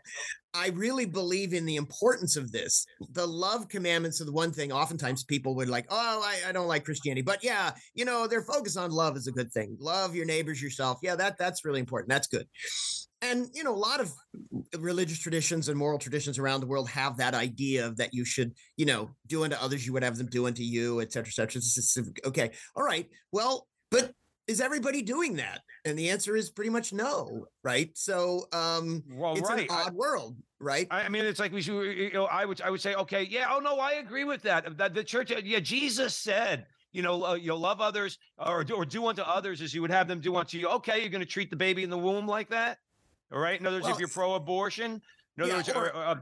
Speaker 3: i really believe in the importance of this. The love commandments are the one thing oftentimes people would like oh I, I don't like christianity but yeah you know their focus on love is a good thing. Love your neighbors yourself. Yeah that that's really important. That's good and you know a lot of religious traditions and moral traditions around the world have that idea of that you should you know do unto others you would have them do unto you et cetera et cetera okay all right well but is everybody doing that and the answer is pretty much no right so um well, it's right. an odd I, world right
Speaker 1: i mean it's like we should you know i would i would say okay yeah oh no i agree with that that the church yeah jesus said you know, uh, you'll love others or, or do unto others as you would have them do unto you. Okay, you're going to treat the baby in the womb like that. All right. In other words, well, if you're pro-abortion, in other yeah, words, or, or, uh,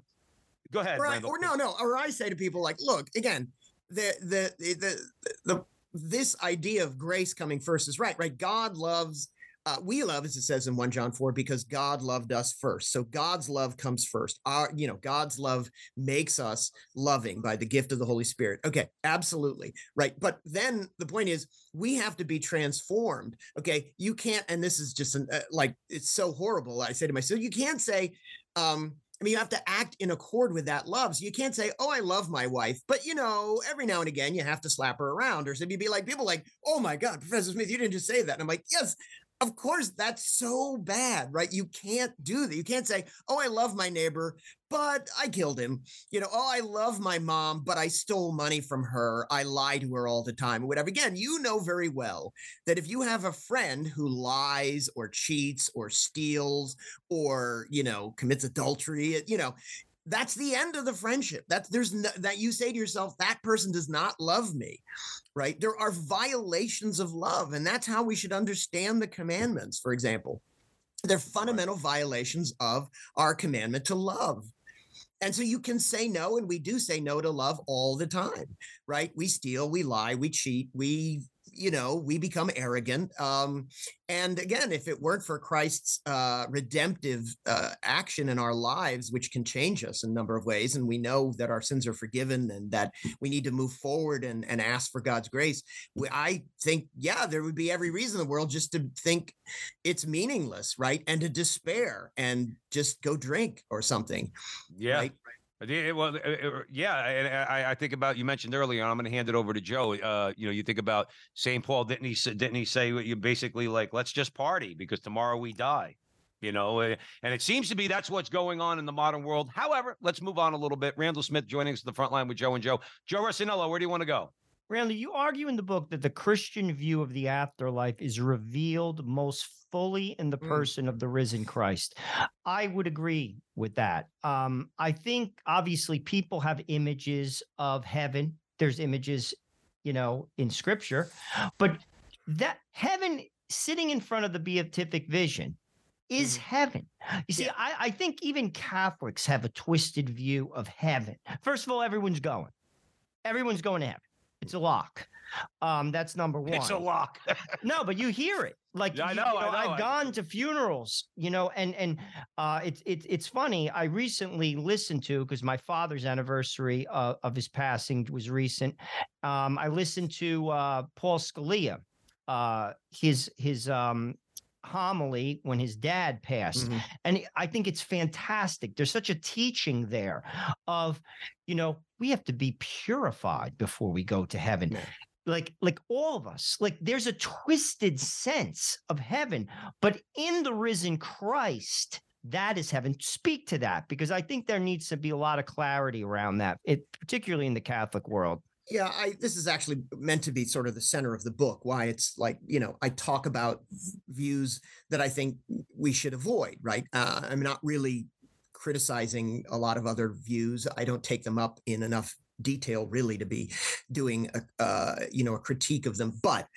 Speaker 1: go ahead.
Speaker 3: Or, I, or no, no. Or I say to people like, look, again, the the the the, the this idea of grace coming first is right. Right. God loves uh, we love, as it says in 1 John 4, because God loved us first. So God's love comes first. Our, you know, God's love makes us loving by the gift of the Holy Spirit. Okay, absolutely. Right. But then the point is, we have to be transformed. Okay. You can't, and this is just an, uh, like, it's so horrible. I say to myself, you can't say, um, I mean, you have to act in accord with that love. So you can't say, "Oh, I love my wife," but you know, every now and again you have to slap her around, or so you'd be like, people like, "Oh my God, Professor Smith, you didn't just say that." And I'm like, "Yes, of course, that's so bad, right? You can't do that. You can't say, oh, I love my neighbor, but I killed him. You know, oh, I love my mom, but I stole money from her. I lie to her all the time, whatever. Again, you know very well that if you have a friend who lies or cheats or steals or, you know, commits adultery, you know, that's the end of the friendship. That's there's no, that you say to yourself, that person does not love me, right? There are violations of love, and that's how we should understand the commandments. For example, they're fundamental violations of our commandment to love. And so you can say no, and we do say no to love all the time, right? We steal, we lie, we cheat, we you know, we become arrogant. Um, and again, if it weren't for Christ's uh, redemptive uh, action in our lives, which can change us in a number of ways, and we know that our sins are forgiven and that we need to move forward and, and ask for God's grace, we, I think, yeah, there would be every reason in the world just to think it's meaningless, right? And to despair and just go drink or something.
Speaker 1: Yeah. Right? Well, yeah, and I, I, think about you mentioned earlier. I'm going to hand it over to Joe. Uh, you know, you think about Saint Paul. Didn't he? Didn't he say you basically like, let's just party because tomorrow we die. You know, eh, and it seems to be that's what's going on in the modern world. However, let's move on a little bit. Randall Smith joining us at the front line with Joe and Joe. Joe Rossinello, where do you want to go?
Speaker 2: Randall, you argue in the book that the Christian view of the afterlife is revealed most fully in the mm. person mm. of the risen Christ. I would agree with that. Um, I think obviously people have images of heaven. There's images you know, in scripture. But that heaven sitting in front of the beatific vision is
Speaker 3: Mm-hmm.
Speaker 2: heaven. You see,
Speaker 3: Yeah.
Speaker 2: I, I think even Catholics have a twisted view of heaven. First of all, everyone's going. Everyone's going to heaven. It's a lock. Um, that's number one.
Speaker 1: It's a lock.
Speaker 2: No, but you hear it. Like
Speaker 1: Yeah, I
Speaker 2: you-
Speaker 1: know,
Speaker 2: you
Speaker 1: I know,
Speaker 2: I've
Speaker 1: I-
Speaker 2: gone to funerals, you know, and and uh, it's it's it's funny. I recently listened to because my father's anniversary uh, of his passing was recent. Um, I listened to uh, Paul Scalia, uh, his his um, homily when his dad passed,
Speaker 3: Mhm.
Speaker 2: and I think it's fantastic. There's such a teaching there of, you know, we have to be purified before we go to heaven
Speaker 3: Yeah.
Speaker 2: like like all of us like there's a twisted sense of heaven but in the risen christ that is heaven speak to that because i think there needs to be a lot of clarity around that it particularly in the catholic world
Speaker 3: Yeah, I this is actually meant to be sort of the center of the book. Why it's like you know I talk about views that I think we should avoid. Right? Uh, I'm not really criticizing a lot of other views. I don't take them up in enough detail really to be doing a uh, you know a critique of them. But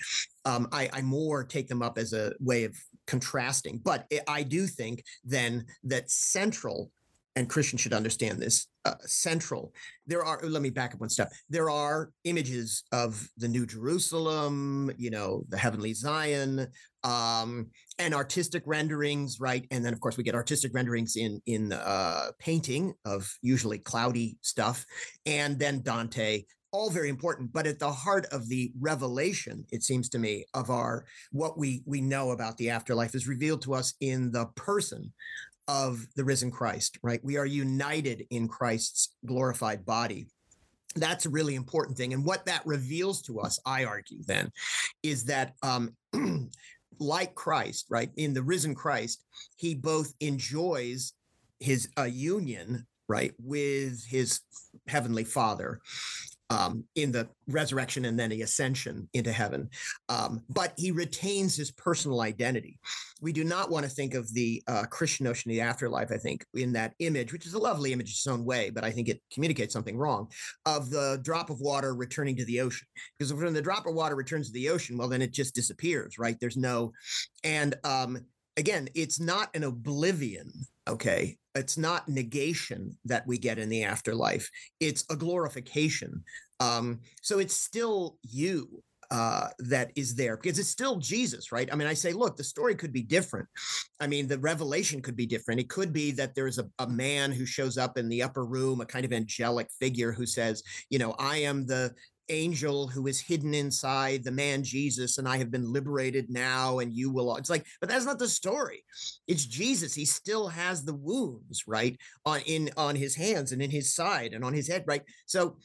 Speaker 3: um, I, I more take them up as a way of contrasting. But I- I do think then that central and Christians should understand this. Uh, central, there are. Let me back up one step. There are images of the New Jerusalem, you know, the heavenly Zion, um, and artistic renderings, right? And then, of course, we get artistic renderings in in uh, painting of usually cloudy stuff, and then Dante. All very important, but at the heart of the revelation, it seems to me, of our what we we know about the afterlife is revealed to us in the person of the risen Christ, right? We are united in Christ's glorified body. That's a really important thing. And what that reveals to us, I argue, then, is that um, like Christ, right, in the risen Christ, he both enjoys his uh, union, right, with his heavenly Father. Um, in the resurrection and then the ascension into heaven. Um, but he retains his personal identity we do not want to think of the uh, Christian notion of the afterlife, I think, in that image, which is a lovely image in its own way, but I think it communicates something wrong of the drop of water returning to the ocean. Because when the drop of water returns to the ocean, well, then it just disappears, right? There's no, and um, again, it's not an oblivion, okay? It's not negation that we get in the afterlife, it's a glorification. Um, so it's still you uh, that is there because it's still Jesus, right? I mean, I say, look, the story could be different. I mean, the revelation could be different. It could be that there's a, a man who shows up in the upper room, a kind of angelic figure who says, you know, I am the angel who is hidden inside the man Jesus, and I have been liberated now, and you will. All it's like, but that's not the story. It's Jesus. He still has the wounds, right, on in on his hands and in his side and on his head, right? So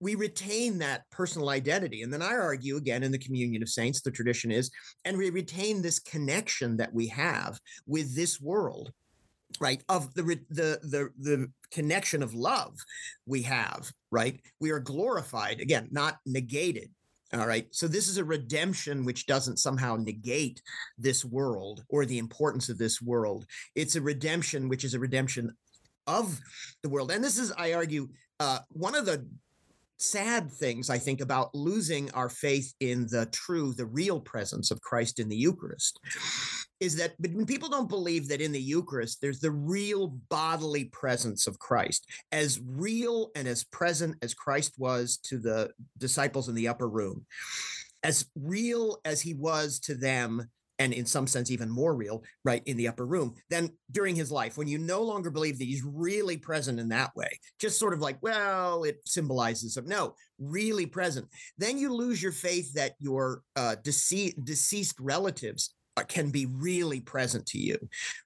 Speaker 3: we retain that personal identity. And then I argue again in the communion of saints, the tradition is, and we retain this connection that we have with this world, right? Of the the the the connection of love we have, right? We are glorified again, not negated. All right. So this is a redemption which doesn't somehow negate this world or the importance of this world. It's a redemption which is a redemption of the world. And this is, I argue, uh, one of the sad things I think about losing our faith in the true, the real presence of Christ in the Eucharist is that when people don't believe that in the Eucharist there's the real bodily presence of Christ, as real and as present as Christ was to the disciples in the upper room, as real as he was to them and in some sense even more real right in the upper room than during his life when you no longer believe that he's really present in that way. Just sort of like well it symbolizes him. No really present. Then you lose your faith that your uh, dece- deceased relatives can be really present to you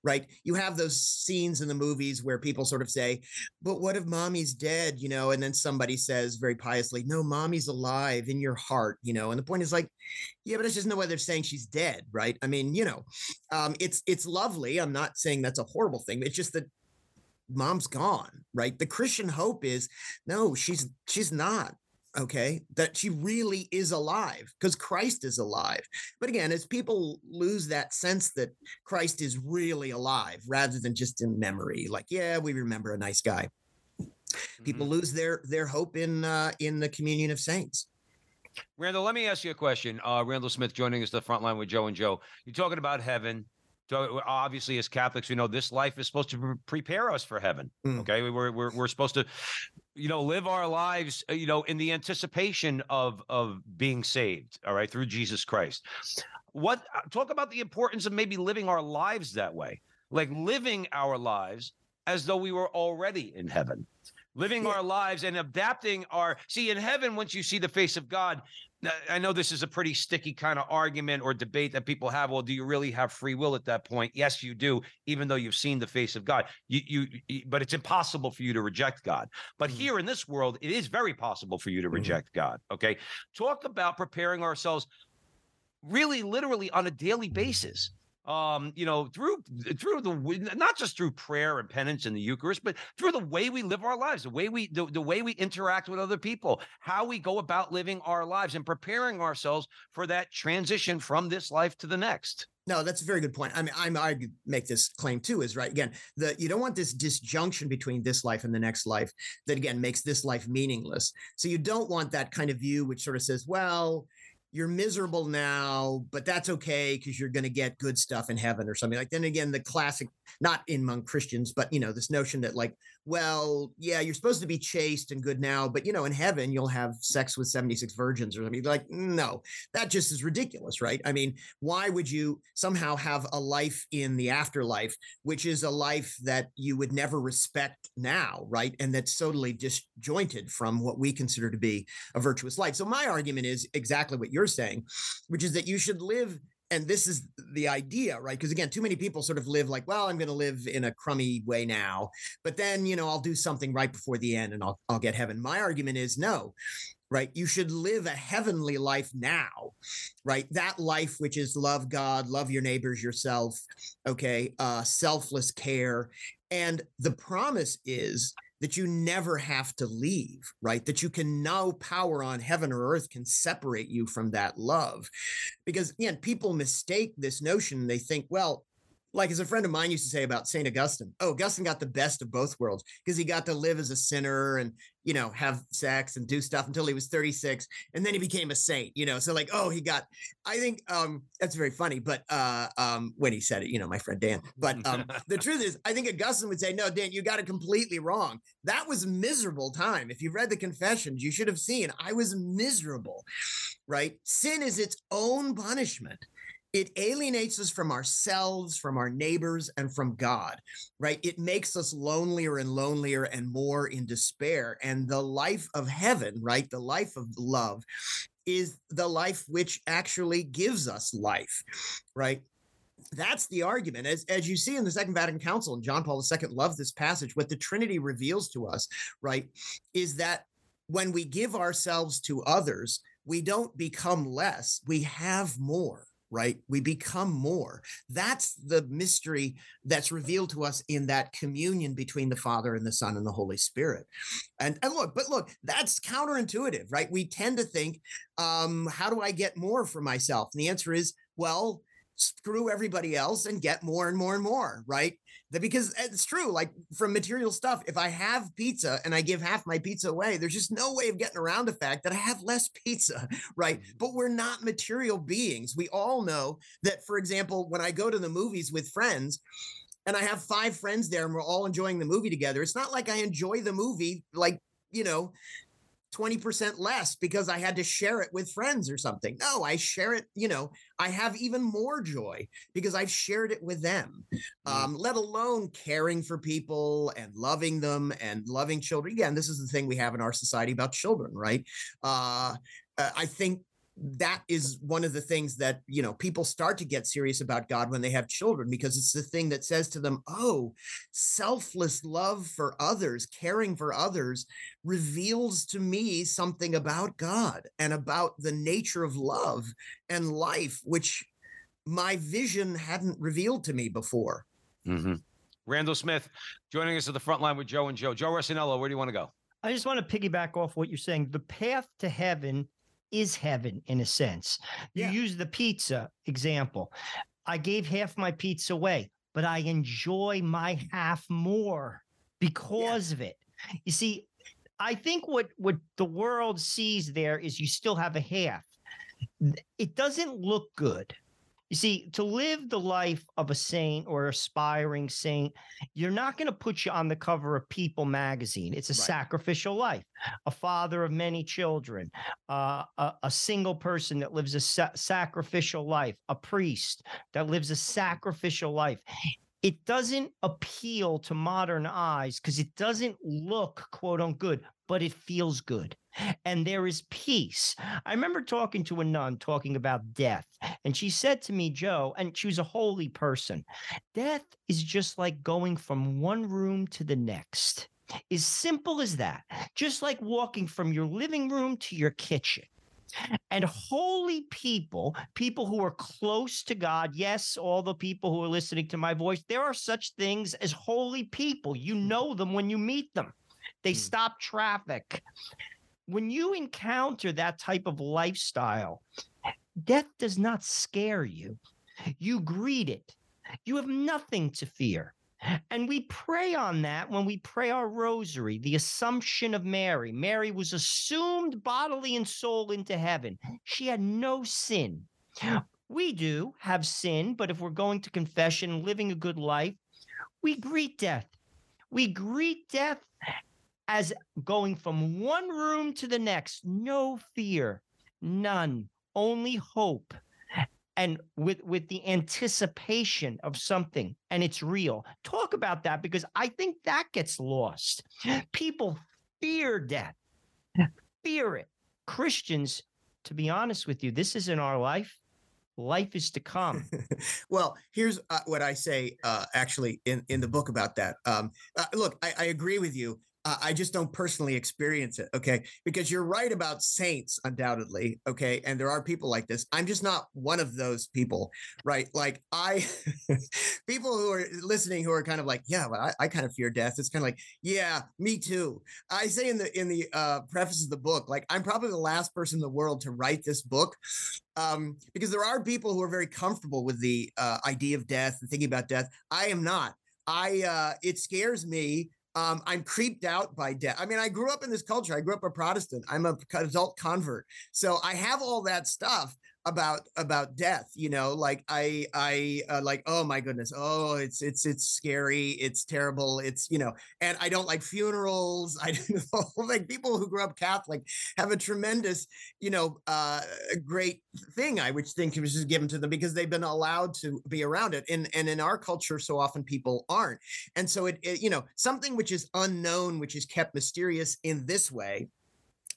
Speaker 3: right you have those scenes in the movies where people sort of say but what if mommy's dead you know and then somebody says very piously no mommy's alive in your heart you know and the point is like yeah, but it's just no way they're saying she's dead, right? I mean, you know, um, it's it's lovely. I'm not saying that's a horrible thing. It's just that mom's gone, right? The Christian hope is no, she's she's not. Okay, that she really is alive because Christ is alive. But again, as people lose that sense that Christ is really alive rather than just in memory, like, yeah, we remember a nice guy. People lose their their hope in uh, in the communion of saints.
Speaker 1: Randall, let me ask you a question. Uh, Randall Smith joining us the front line with Joe and Joe. You're talking about heaven. So obviously, as Catholics, we know this life is supposed to pre- prepare us for heaven.
Speaker 3: Mm.
Speaker 1: Okay, we're, we're we're supposed to, you know, live our lives, uh, you know, in the anticipation of of being saved. All right, through Jesus Christ. What uh, talk about the importance of maybe living our lives that way, like living our lives as though we were already in heaven living yeah. our lives and adapting our see in heaven once you see the face of god I know this is a pretty sticky kind of argument or debate that people have. Well, do you really have free will at that point? Yes, you do, even though you've seen the face of God. You, you, you but it's impossible for you to reject God. But mm-hmm. here in this world, it is very possible for you to mm-hmm. reject mm-hmm. God. Okay, talk about preparing ourselves, really, literally on a daily basis um, you know, through through the not just through prayer and penance in the Eucharist, but through the way we live our lives, the way we the, the way we interact with other people, how we go about living our lives and preparing ourselves for that transition from this life to the next.
Speaker 3: No, that's a very good point. I mean, I'm, I make this claim too. Is right again. The you don't want this disjunction between this life and the next life that again makes this life meaningless. So you don't want that kind of view, which sort of says, well, you're miserable now, but that's okay because you're going to get good stuff in heaven or something like. Then again, the classic, not in among Christians, but you know, this notion that like, well, yeah, you're supposed to be chaste and good now, but you know, in heaven you'll have sex with 76 virgins or something. Like, no, that just is ridiculous, right? I mean, why would you somehow have a life in the afterlife, which is a life that you would never respect now, right? And that's totally disjointed from what we consider to be a virtuous life. So my argument is exactly what you're saying, which is that you should live and this is the idea, right? Because again, too many people sort of live like, well, I'm going to live in a crummy way now, but then you know I'll do something right before the end, and I'll I'll get heaven. My argument is no, right? You should live a heavenly life now, right? That life which is love God, love your neighbors, yourself, okay, uh, selfless care, and the promise is that you never have to leave, right? That you can no power on heaven or earth can separate you from that love. Because again, people mistake this notion. They think, well, like as a friend of mine used to say about St. Augustine, oh, Augustine got the best of both worlds because he got to live as a sinner and, you know, have sex and do stuff until he was 36. And then he became a saint, you know. So, like, oh, he got, I think um that's very funny, but uh um when he said it, you know, my friend Dan. But um the truth is, I think Augustine would say, no, Dan, you got it completely wrong. That was miserable time. If you've read the confessions, you should have seen I was miserable, right? Sin is its own punishment it alienates us from ourselves, from our neighbors, and from God, right? It makes us lonelier and lonelier and more in despair. And the life of heaven, right? The life of love is the life which actually gives us life, right? That's the argument. As, as you see in the Second Vatican Council, and John Paul II loved this passage, what the Trinity reveals to us, right, is that when we give ourselves to others, we don't become less, we have more right? We become more. That's the mystery that's revealed to us in that communion between the Father and the Son and the Holy Spirit. And, and look, but look, that's counterintuitive, right? We tend to think, um, how do I get more for myself? And the answer is, well, screw everybody else and get more and more and more, right? That because it's true, like from material stuff, if I have pizza and I give half my pizza away, there's just no way of getting around the fact that I have less pizza, right? Mm-hmm. But we're not material beings. We all know that, for example, when I go to the movies with friends, and I have five friends there and we're all enjoying the movie together. It's not like I enjoy the movie like, you know, 20% less because I had to share it with friends or something. No, I share it, you know, I have even more joy because I've shared it with them, mm. um, let alone caring for people and loving them and loving children. Again, this is the thing we have in our society about children, right? Uh I think that is one of the things that you know people start to get serious about god when they have children because it's the thing that says to them oh selfless love for others caring for others reveals to me something about god and about the nature of love and life which my vision hadn't revealed to me before
Speaker 1: mm-hmm. randall smith joining us at the front line with joe and joe joe Resinello, where do you want to go
Speaker 2: I just want to piggyback off what you're saying. The path to heaven is heaven in a sense. You yeah. use the pizza example. I gave half my pizza away, but I enjoy my half more because yeah. of it. You see, I think what what the world sees there is you still have a half. It doesn't look good. You see, to live the life of a saint or aspiring saint, you're not going to put you on the cover of People magazine. It's a right. sacrificial life. A father of many children, uh, a, a, single person that lives a sa- sacrificial life, a priest that lives a sacrificial life it doesn't appeal to modern eyes because it doesn't look quote unquote good, but it feels good. And there is peace. I remember talking to a nun talking about death, and she said to me, Joe, and she was a holy person, death is just like going from one room to the next. As simple as that, just like walking from your living room to your kitchen. And holy people, people who are close to God, yes, all the people who are listening to my voice, there are such things as holy people. You hmm. know them when you meet them, they mm. stop traffic. When you encounter that type of lifestyle, death does not scare you. You greet it. You have nothing to fear. And we pray on that when we pray our rosary, the Assumption of Mary. Mary was assumed bodily and soul into heaven. She had no sin. We do have sin, but if we're going to confession, living a good life, we greet death. We greet death as going from one room to the next. No fear, none, only hope. And with with the anticipation of something and it's real. Talk about that because i think that gets lost. People fear death. Fear it. Christians to be honest with you this is in our life. Life is to come.
Speaker 3: Well here's uh, what i say uh, actually in in the book about that. Um, uh, look I, I agree with you uh, I just don't personally experience it. Okay. Because you're right about saints, undoubtedly. Okay. And there are people like this. I'm just not one of those people. Right. Like, I, people who are listening who are kind of like, yeah, well, I, I kind of fear death. It's kind of like, yeah, me too. I say in the, in the uh, preface of the book, like, I'm probably the last person in the world to write this book. Um, because there are people who are very comfortable with the uh, idea of death and thinking about death. I am not. I uh, it scares me um, I'm creeped out by death. I mean, I grew up in this culture. I grew up a Protestant. I'm a adult convert, so I have all that stuff about about death you know like i i uh, like oh my goodness oh it's it's it's scary it's terrible it's you know and i don't like funerals i don't like people who grew up catholic have a tremendous you know uh great thing i would think was just given to them because they've been allowed to be around it and and in our culture so often people aren't and so it, it you know something which is unknown which is kept mysterious in this way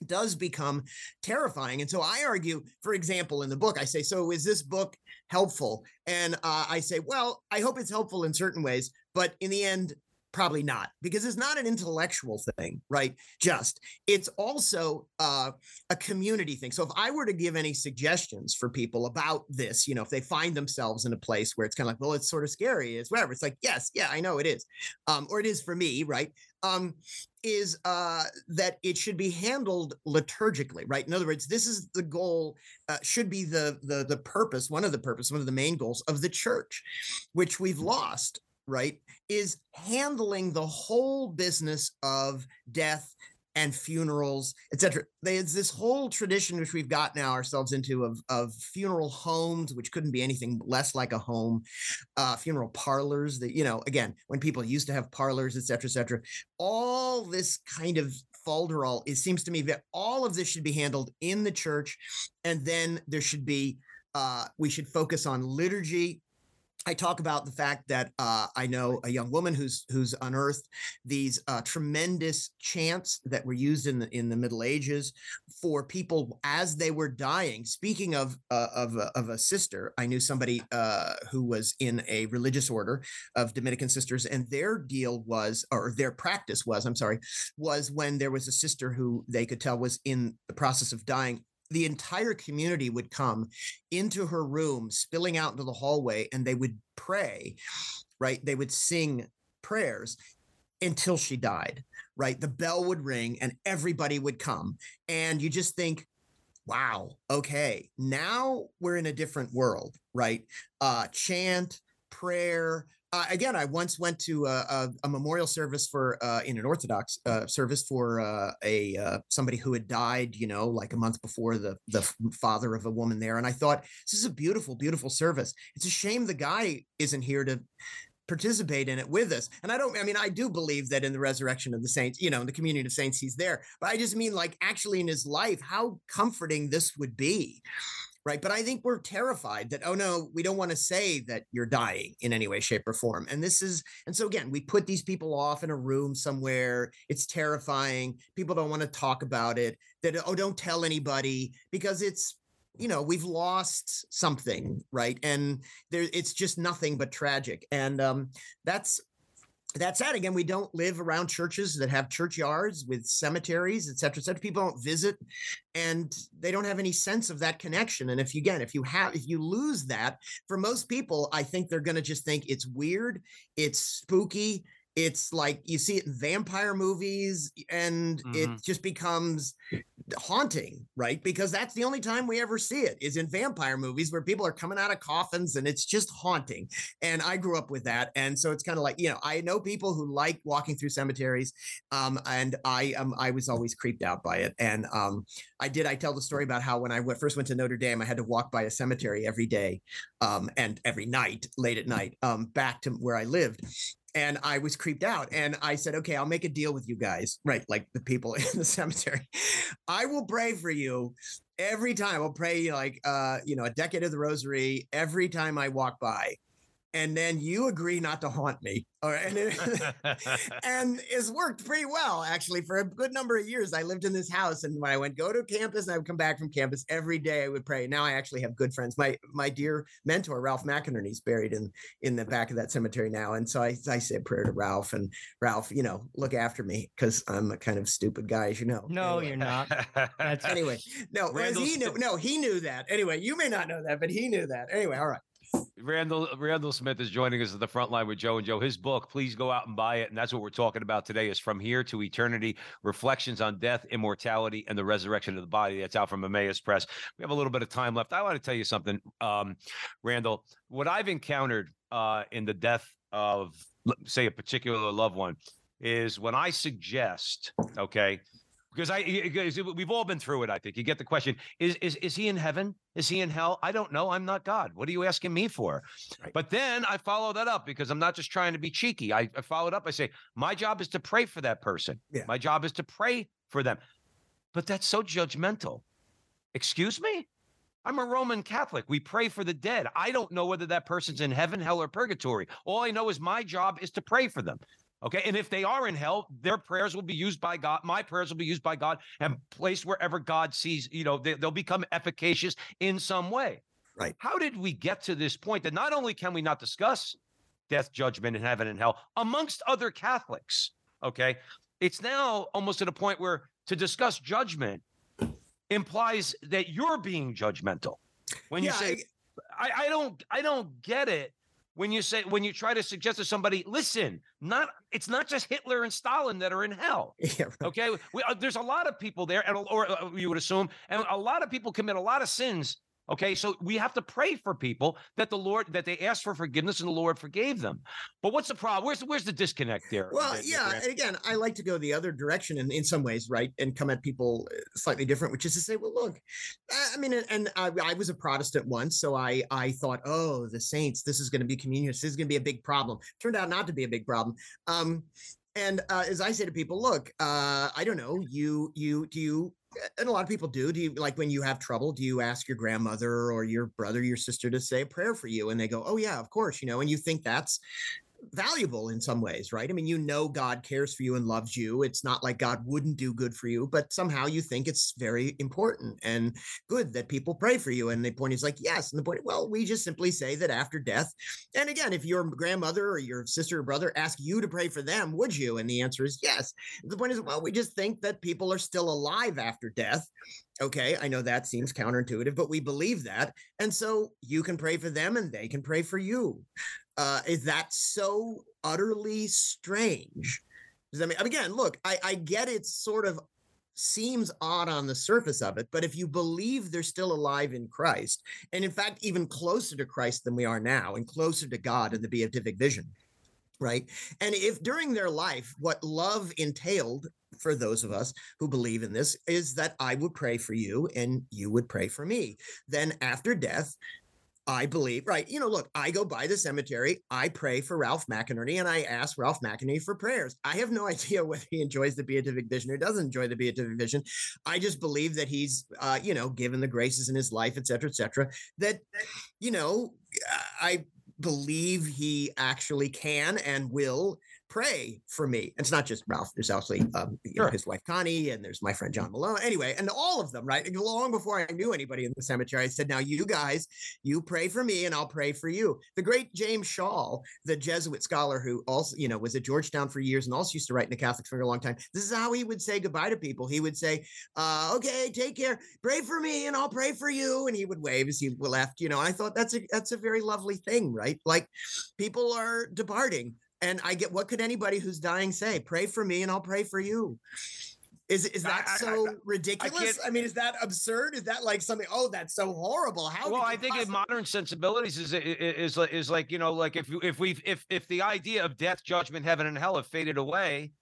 Speaker 3: does become terrifying. And so I argue, for example, in the book, I say, so is this book helpful? And uh, I say, well, I hope it's helpful in certain ways, but in the end, probably not because it's not an intellectual thing right? Just it's also uh, a community thing. So if i were to give any suggestions for people about this you know if they find themselves in a place where it's kind of like well it's sort of scary it's whatever it's like yes yeah i know it is. Um, or it is for me right? Um, is uh, that it should be handled liturgically, right? In other words, this is the goal, uh, should be the the the purpose, one of the purpose, one of the main goals of the church, which we've lost right, is handling the whole business of death and funerals, etc. There's this whole tradition which we've got now ourselves into of, of funeral homes, which couldn't be anything less like a home, uh, funeral parlors that, you know, again, when people used to have parlors, etc., etc. All this kind of falderall, it seems to me that all of this should be handled in the church. And then there should be, uh, we should focus on liturgy I talk about the fact that uh, I know a young woman who's who's unearthed these uh, tremendous chants that were used in the in the Middle Ages for people as they were dying. Speaking of uh, of of a sister, I knew somebody uh, who was in a religious order of Dominican sisters, and their deal was, or their practice was, I'm sorry, was when there was a sister who they could tell was in the process of dying the entire community would come into her room, spilling out into the hallway, and they would pray, right? They would sing prayers until she died, right? The bell would ring and everybody would come. And you just think, wow, okay, now we're in a different world, right? Uh, chant, prayer, uh, again, I once went to a, a, a memorial service for uh, in an Orthodox uh, service for uh, a uh, somebody who had died, you know, like a month before the the father of a woman there, and I thought this is a beautiful, beautiful service. It's a shame the guy isn't here to participate in it with us. And I don't, I mean, I do believe that in the resurrection of the saints, you know, in the communion of saints, he's there. But I just mean, like, actually in his life, how comforting this would be right? But I think we're terrified that, oh no, we don't want to say that you're dying in any way, shape, or form. And this is, and so again, we put these people off in a room somewhere. It's terrifying. People don't want to talk about it. That, oh, don't tell anybody because it's, you know, we've lost something, right? And there, it's just nothing but tragic. And um, that's that said, again, we don't live around churches that have churchyards with cemeteries, et cetera, et cetera. People don't visit and they don't have any sense of that connection. And if you, again, if you have, if you lose that, for most people, I think they're going to just think it's weird, it's spooky, it's like you see it in vampire movies and mm-hmm. it just becomes haunting right because that's the only time we ever see it is in vampire movies where people are coming out of coffins and it's just haunting and i grew up with that and so it's kind of like you know i know people who like walking through cemeteries um, and i um, i was always creeped out by it and um, i did i tell the story about how when i went, first went to notre dame i had to walk by a cemetery every day um, and every night late at night um, back to where i lived and I was creeped out. And I said, okay, I'll make a deal with you guys, right? Like the people in the cemetery. I will pray for you every time. I'll pray like uh, you know, a decade of the rosary every time I walk by and then you agree not to haunt me. All right. And, it, and it's worked pretty well, actually, for a good number of years. I lived in this house, and when I went go to campus and I would come back from campus every day, I would pray. Now I actually have good friends. My my dear mentor, Ralph McInerny's buried in in the back of that cemetery now. And so I, I say a prayer to Ralph and Ralph, you know, look after me because I'm a kind of stupid guy, as you know.
Speaker 2: No, anyway. you're not.
Speaker 3: anyway, no, he knew no, he knew that. Anyway, you may not know that, but he knew that. Anyway, all right.
Speaker 1: Randall Randall Smith is joining us at the front line with Joe and Joe. His book, please go out and buy it. And that's what we're talking about today is From Here to Eternity, Reflections on Death, Immortality, and the Resurrection of the Body. That's out from Emmaus Press. We have a little bit of time left. I want to tell you something, um, Randall. What I've encountered uh, in the death of, say, a particular loved one is when I suggest, okay, because I because we've all been through it. I think you get the question: Is is is he in heaven? Is he in hell? I don't know. I'm not God. What are you asking me for? Right. But then I follow that up because I'm not just trying to be cheeky. I, I follow it up. I say my job is to pray for that person. Yeah. My job is to pray for them. But that's so judgmental. Excuse me. I'm a Roman Catholic. We pray for the dead. I don't know whether that person's in heaven, hell, or purgatory. All I know is my job is to pray for them. Okay. And if they are in hell, their prayers will be used by God. My prayers will be used by God and placed wherever God sees, you know, they, will become efficacious in some way.
Speaker 3: Right.
Speaker 1: How did we get to this point that not only can we not discuss death, judgment, and heaven and hell amongst other Catholics? Okay. It's now almost at a point where to discuss judgment implies that you're being judgmental. When you yeah, say, I, I don't, I don't get it when you say when you try to suggest to somebody listen not it's not just hitler and stalin that are in hell yeah, right. okay we, uh, there's a lot of people there and or uh, you would assume and a lot of people commit a lot of sins Okay, so we have to pray for people that the Lord that they asked for forgiveness and the Lord forgave them. But what's the problem? Where's where's the disconnect there?
Speaker 3: Well, yeah, again, I like to go the other direction in, in some ways, right, and come at people uh, slightly different, which is to say, well, look, I mean, and I, I was a Protestant once, so I I thought, oh, the saints, this is going to be communion, this is going to be a big problem. Turned out not to be a big problem. Um, and uh, as I say to people, look, uh, I don't know, you you do you and a lot of people do. Do you like when you have trouble? Do you ask your grandmother or your brother, your sister to say a prayer for you? And they go, "Oh yeah, of course," you know. And you think that's valuable in some ways, right? I mean, you know, God cares for you and loves you. It's not like God wouldn't do good for you, but somehow you think it's very important and good that people pray for you. And the point is like, yes. And the point, well, we just simply say that after death. And again, if your grandmother or your sister or brother ask you to pray for them, would you? And the answer is yes. The point is, well, we just think that people are still alive after death. Okay, I know that seems counterintuitive, but we believe that. And so you can pray for them and they can pray for you uh, is that so utterly strange? Does that mean, again, look, I, I get it sort of seems odd on the surface of it, but if you believe they're still alive in Christ, and in fact, even closer to Christ than we are now, and closer to God in the beatific vision, right? And if during their life, what love entailed for those of us who believe in this is that I would pray for you and you would pray for me. Then after death, I believe, right? You know, look, I go by the cemetery, I pray for Ralph McInerny, and I ask Ralph McInerny for prayers. I have no idea whether he enjoys the beatific vision or doesn't enjoy the beatific vision. I just believe that he's, uh, you know, given the graces in his life, et cetera, et cetera, that, you know, I believe he actually can and will pray for me. It's not just Ralph. There's also um, sure. know, his wife Connie, and there's my friend John Malone. Anyway, and all of them, right? Long before I knew anybody in the cemetery, I said, "Now you guys, you pray for me, and I'll pray for you." The great James Schall, the Jesuit scholar who also, you know, was at Georgetown for years and also used to write in the Catholic for a long time. This is how he would say goodbye to people. He would say, uh, "Okay, take care. Pray for me, and I'll pray for you." And he would wave as he left. You know, I thought that's a that's a very lovely thing, right? Like people are departing and I get what could anybody who's dying say? Pray for me and I'll pray for you. Is is that I, so I, ridiculous? I, I, mean, is that absurd? Is that like something? Oh, that's so horrible. How?
Speaker 1: Well, I think possibly- in modern sensibilities is is is is like you know, like if if we if if the idea of death, judgment, heaven, and hell have faded away,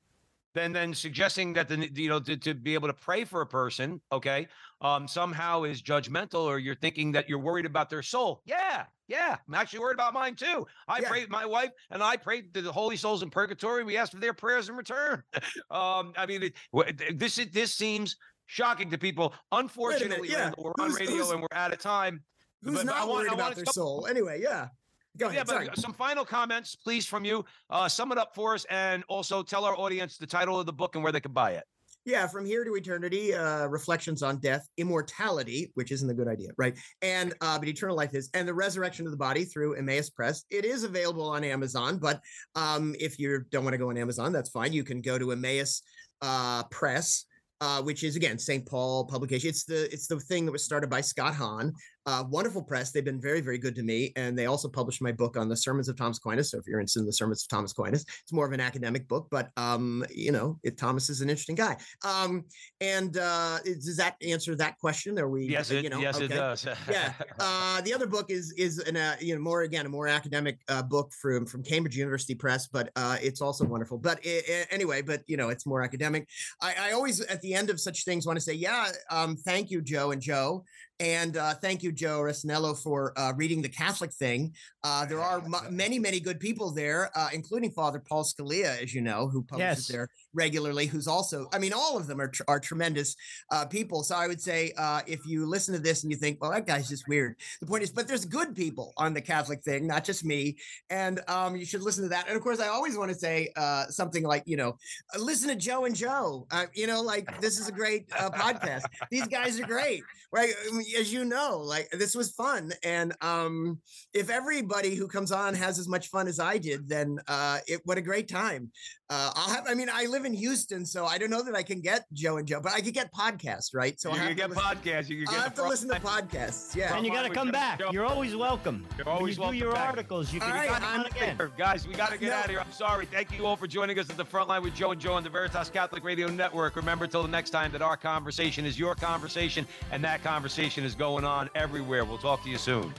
Speaker 1: then then suggesting that the you know to, to be able to pray for a person, okay, um, somehow is judgmental, or you're thinking that you're worried about their soul. Yeah, yeah, I'm actually worried about mine too. I yeah. prayed my wife and I prayed to the holy souls in purgatory. We asked for their prayers in return. um, I mean, it, this this seems shocking to people. Unfortunately, yeah. we're on who's, radio who's, and we're out of time.
Speaker 3: Who's but, not but worried want, about their soul? Anyway, yeah. Go ahead.
Speaker 1: Yeah, but some final comments, please, from you. Uh, sum it up for us, and also tell our audience the title of the book and where they can buy it.
Speaker 3: Yeah, from here to eternity, uh, reflections on death, immortality, which isn't a good idea, right? And uh, but eternal life is, and the resurrection of the body through Emmaus Press. It is available on Amazon, but um, if you don't want to go on Amazon, that's fine. You can go to Emmaus uh, Press. Uh, which is again St. Paul publication. It's the it's the thing that was started by Scott Hahn, uh, wonderful press. They've been very, very good to me. And they also published my book on the sermons of Thomas Aquinas. So if you're interested in the sermons of Thomas Aquinas, it's more of an academic book, but um, you know, it, Thomas is an interesting guy. Um, and uh, does that answer that question? Are we?
Speaker 1: Yes, it, you know, yes, okay. it does.
Speaker 3: yeah. Uh, the other book is is an uh, you know more again a more academic uh, book from from Cambridge University Press, but uh, it's also wonderful. But it, it, anyway, but you know, it's more academic. I, I always at the end of such things want to say, yeah, um, thank you, Joe and Joe. And uh, thank you, Joe Resinello, for uh, reading the Catholic thing. Uh, there are m- many, many good people there, uh, including Father Paul Scalia, as you know, who publishes yes. there regularly. Who's also, I mean, all of them are tr- are tremendous uh, people. So I would say, uh, if you listen to this and you think, well, that guy's just weird. The point is, but there's good people on the Catholic thing, not just me, and um, you should listen to that. And of course, I always want to say something like, you know, listen to Joe and Joe. you know, like this is a great podcast. These guys are great, right? As you know, like this was fun. And um, if everybody who comes on has as much fun as I did, then uh, it what a great time. Uh, I'll have. I mean, I live in Houston, so I don't know that I can get Joe and Joe, but I could get podcasts, right? So
Speaker 1: you
Speaker 3: I
Speaker 1: can get podcasts. You can
Speaker 3: get. I have to listen to podcasts. Yeah,
Speaker 2: and you got to come back. You're always welcome.
Speaker 1: You're always
Speaker 2: when you
Speaker 1: welcome.
Speaker 2: Do your
Speaker 1: back.
Speaker 2: articles. You
Speaker 1: can
Speaker 2: right,
Speaker 1: come again, guys. We got to get no. out of here. I'm sorry. Thank you all for joining us at the front line with Joe and Joe on the Veritas Catholic Radio Network. Remember, till the next time, that our conversation is your conversation, and that conversation is going on everywhere. We'll talk to you soon.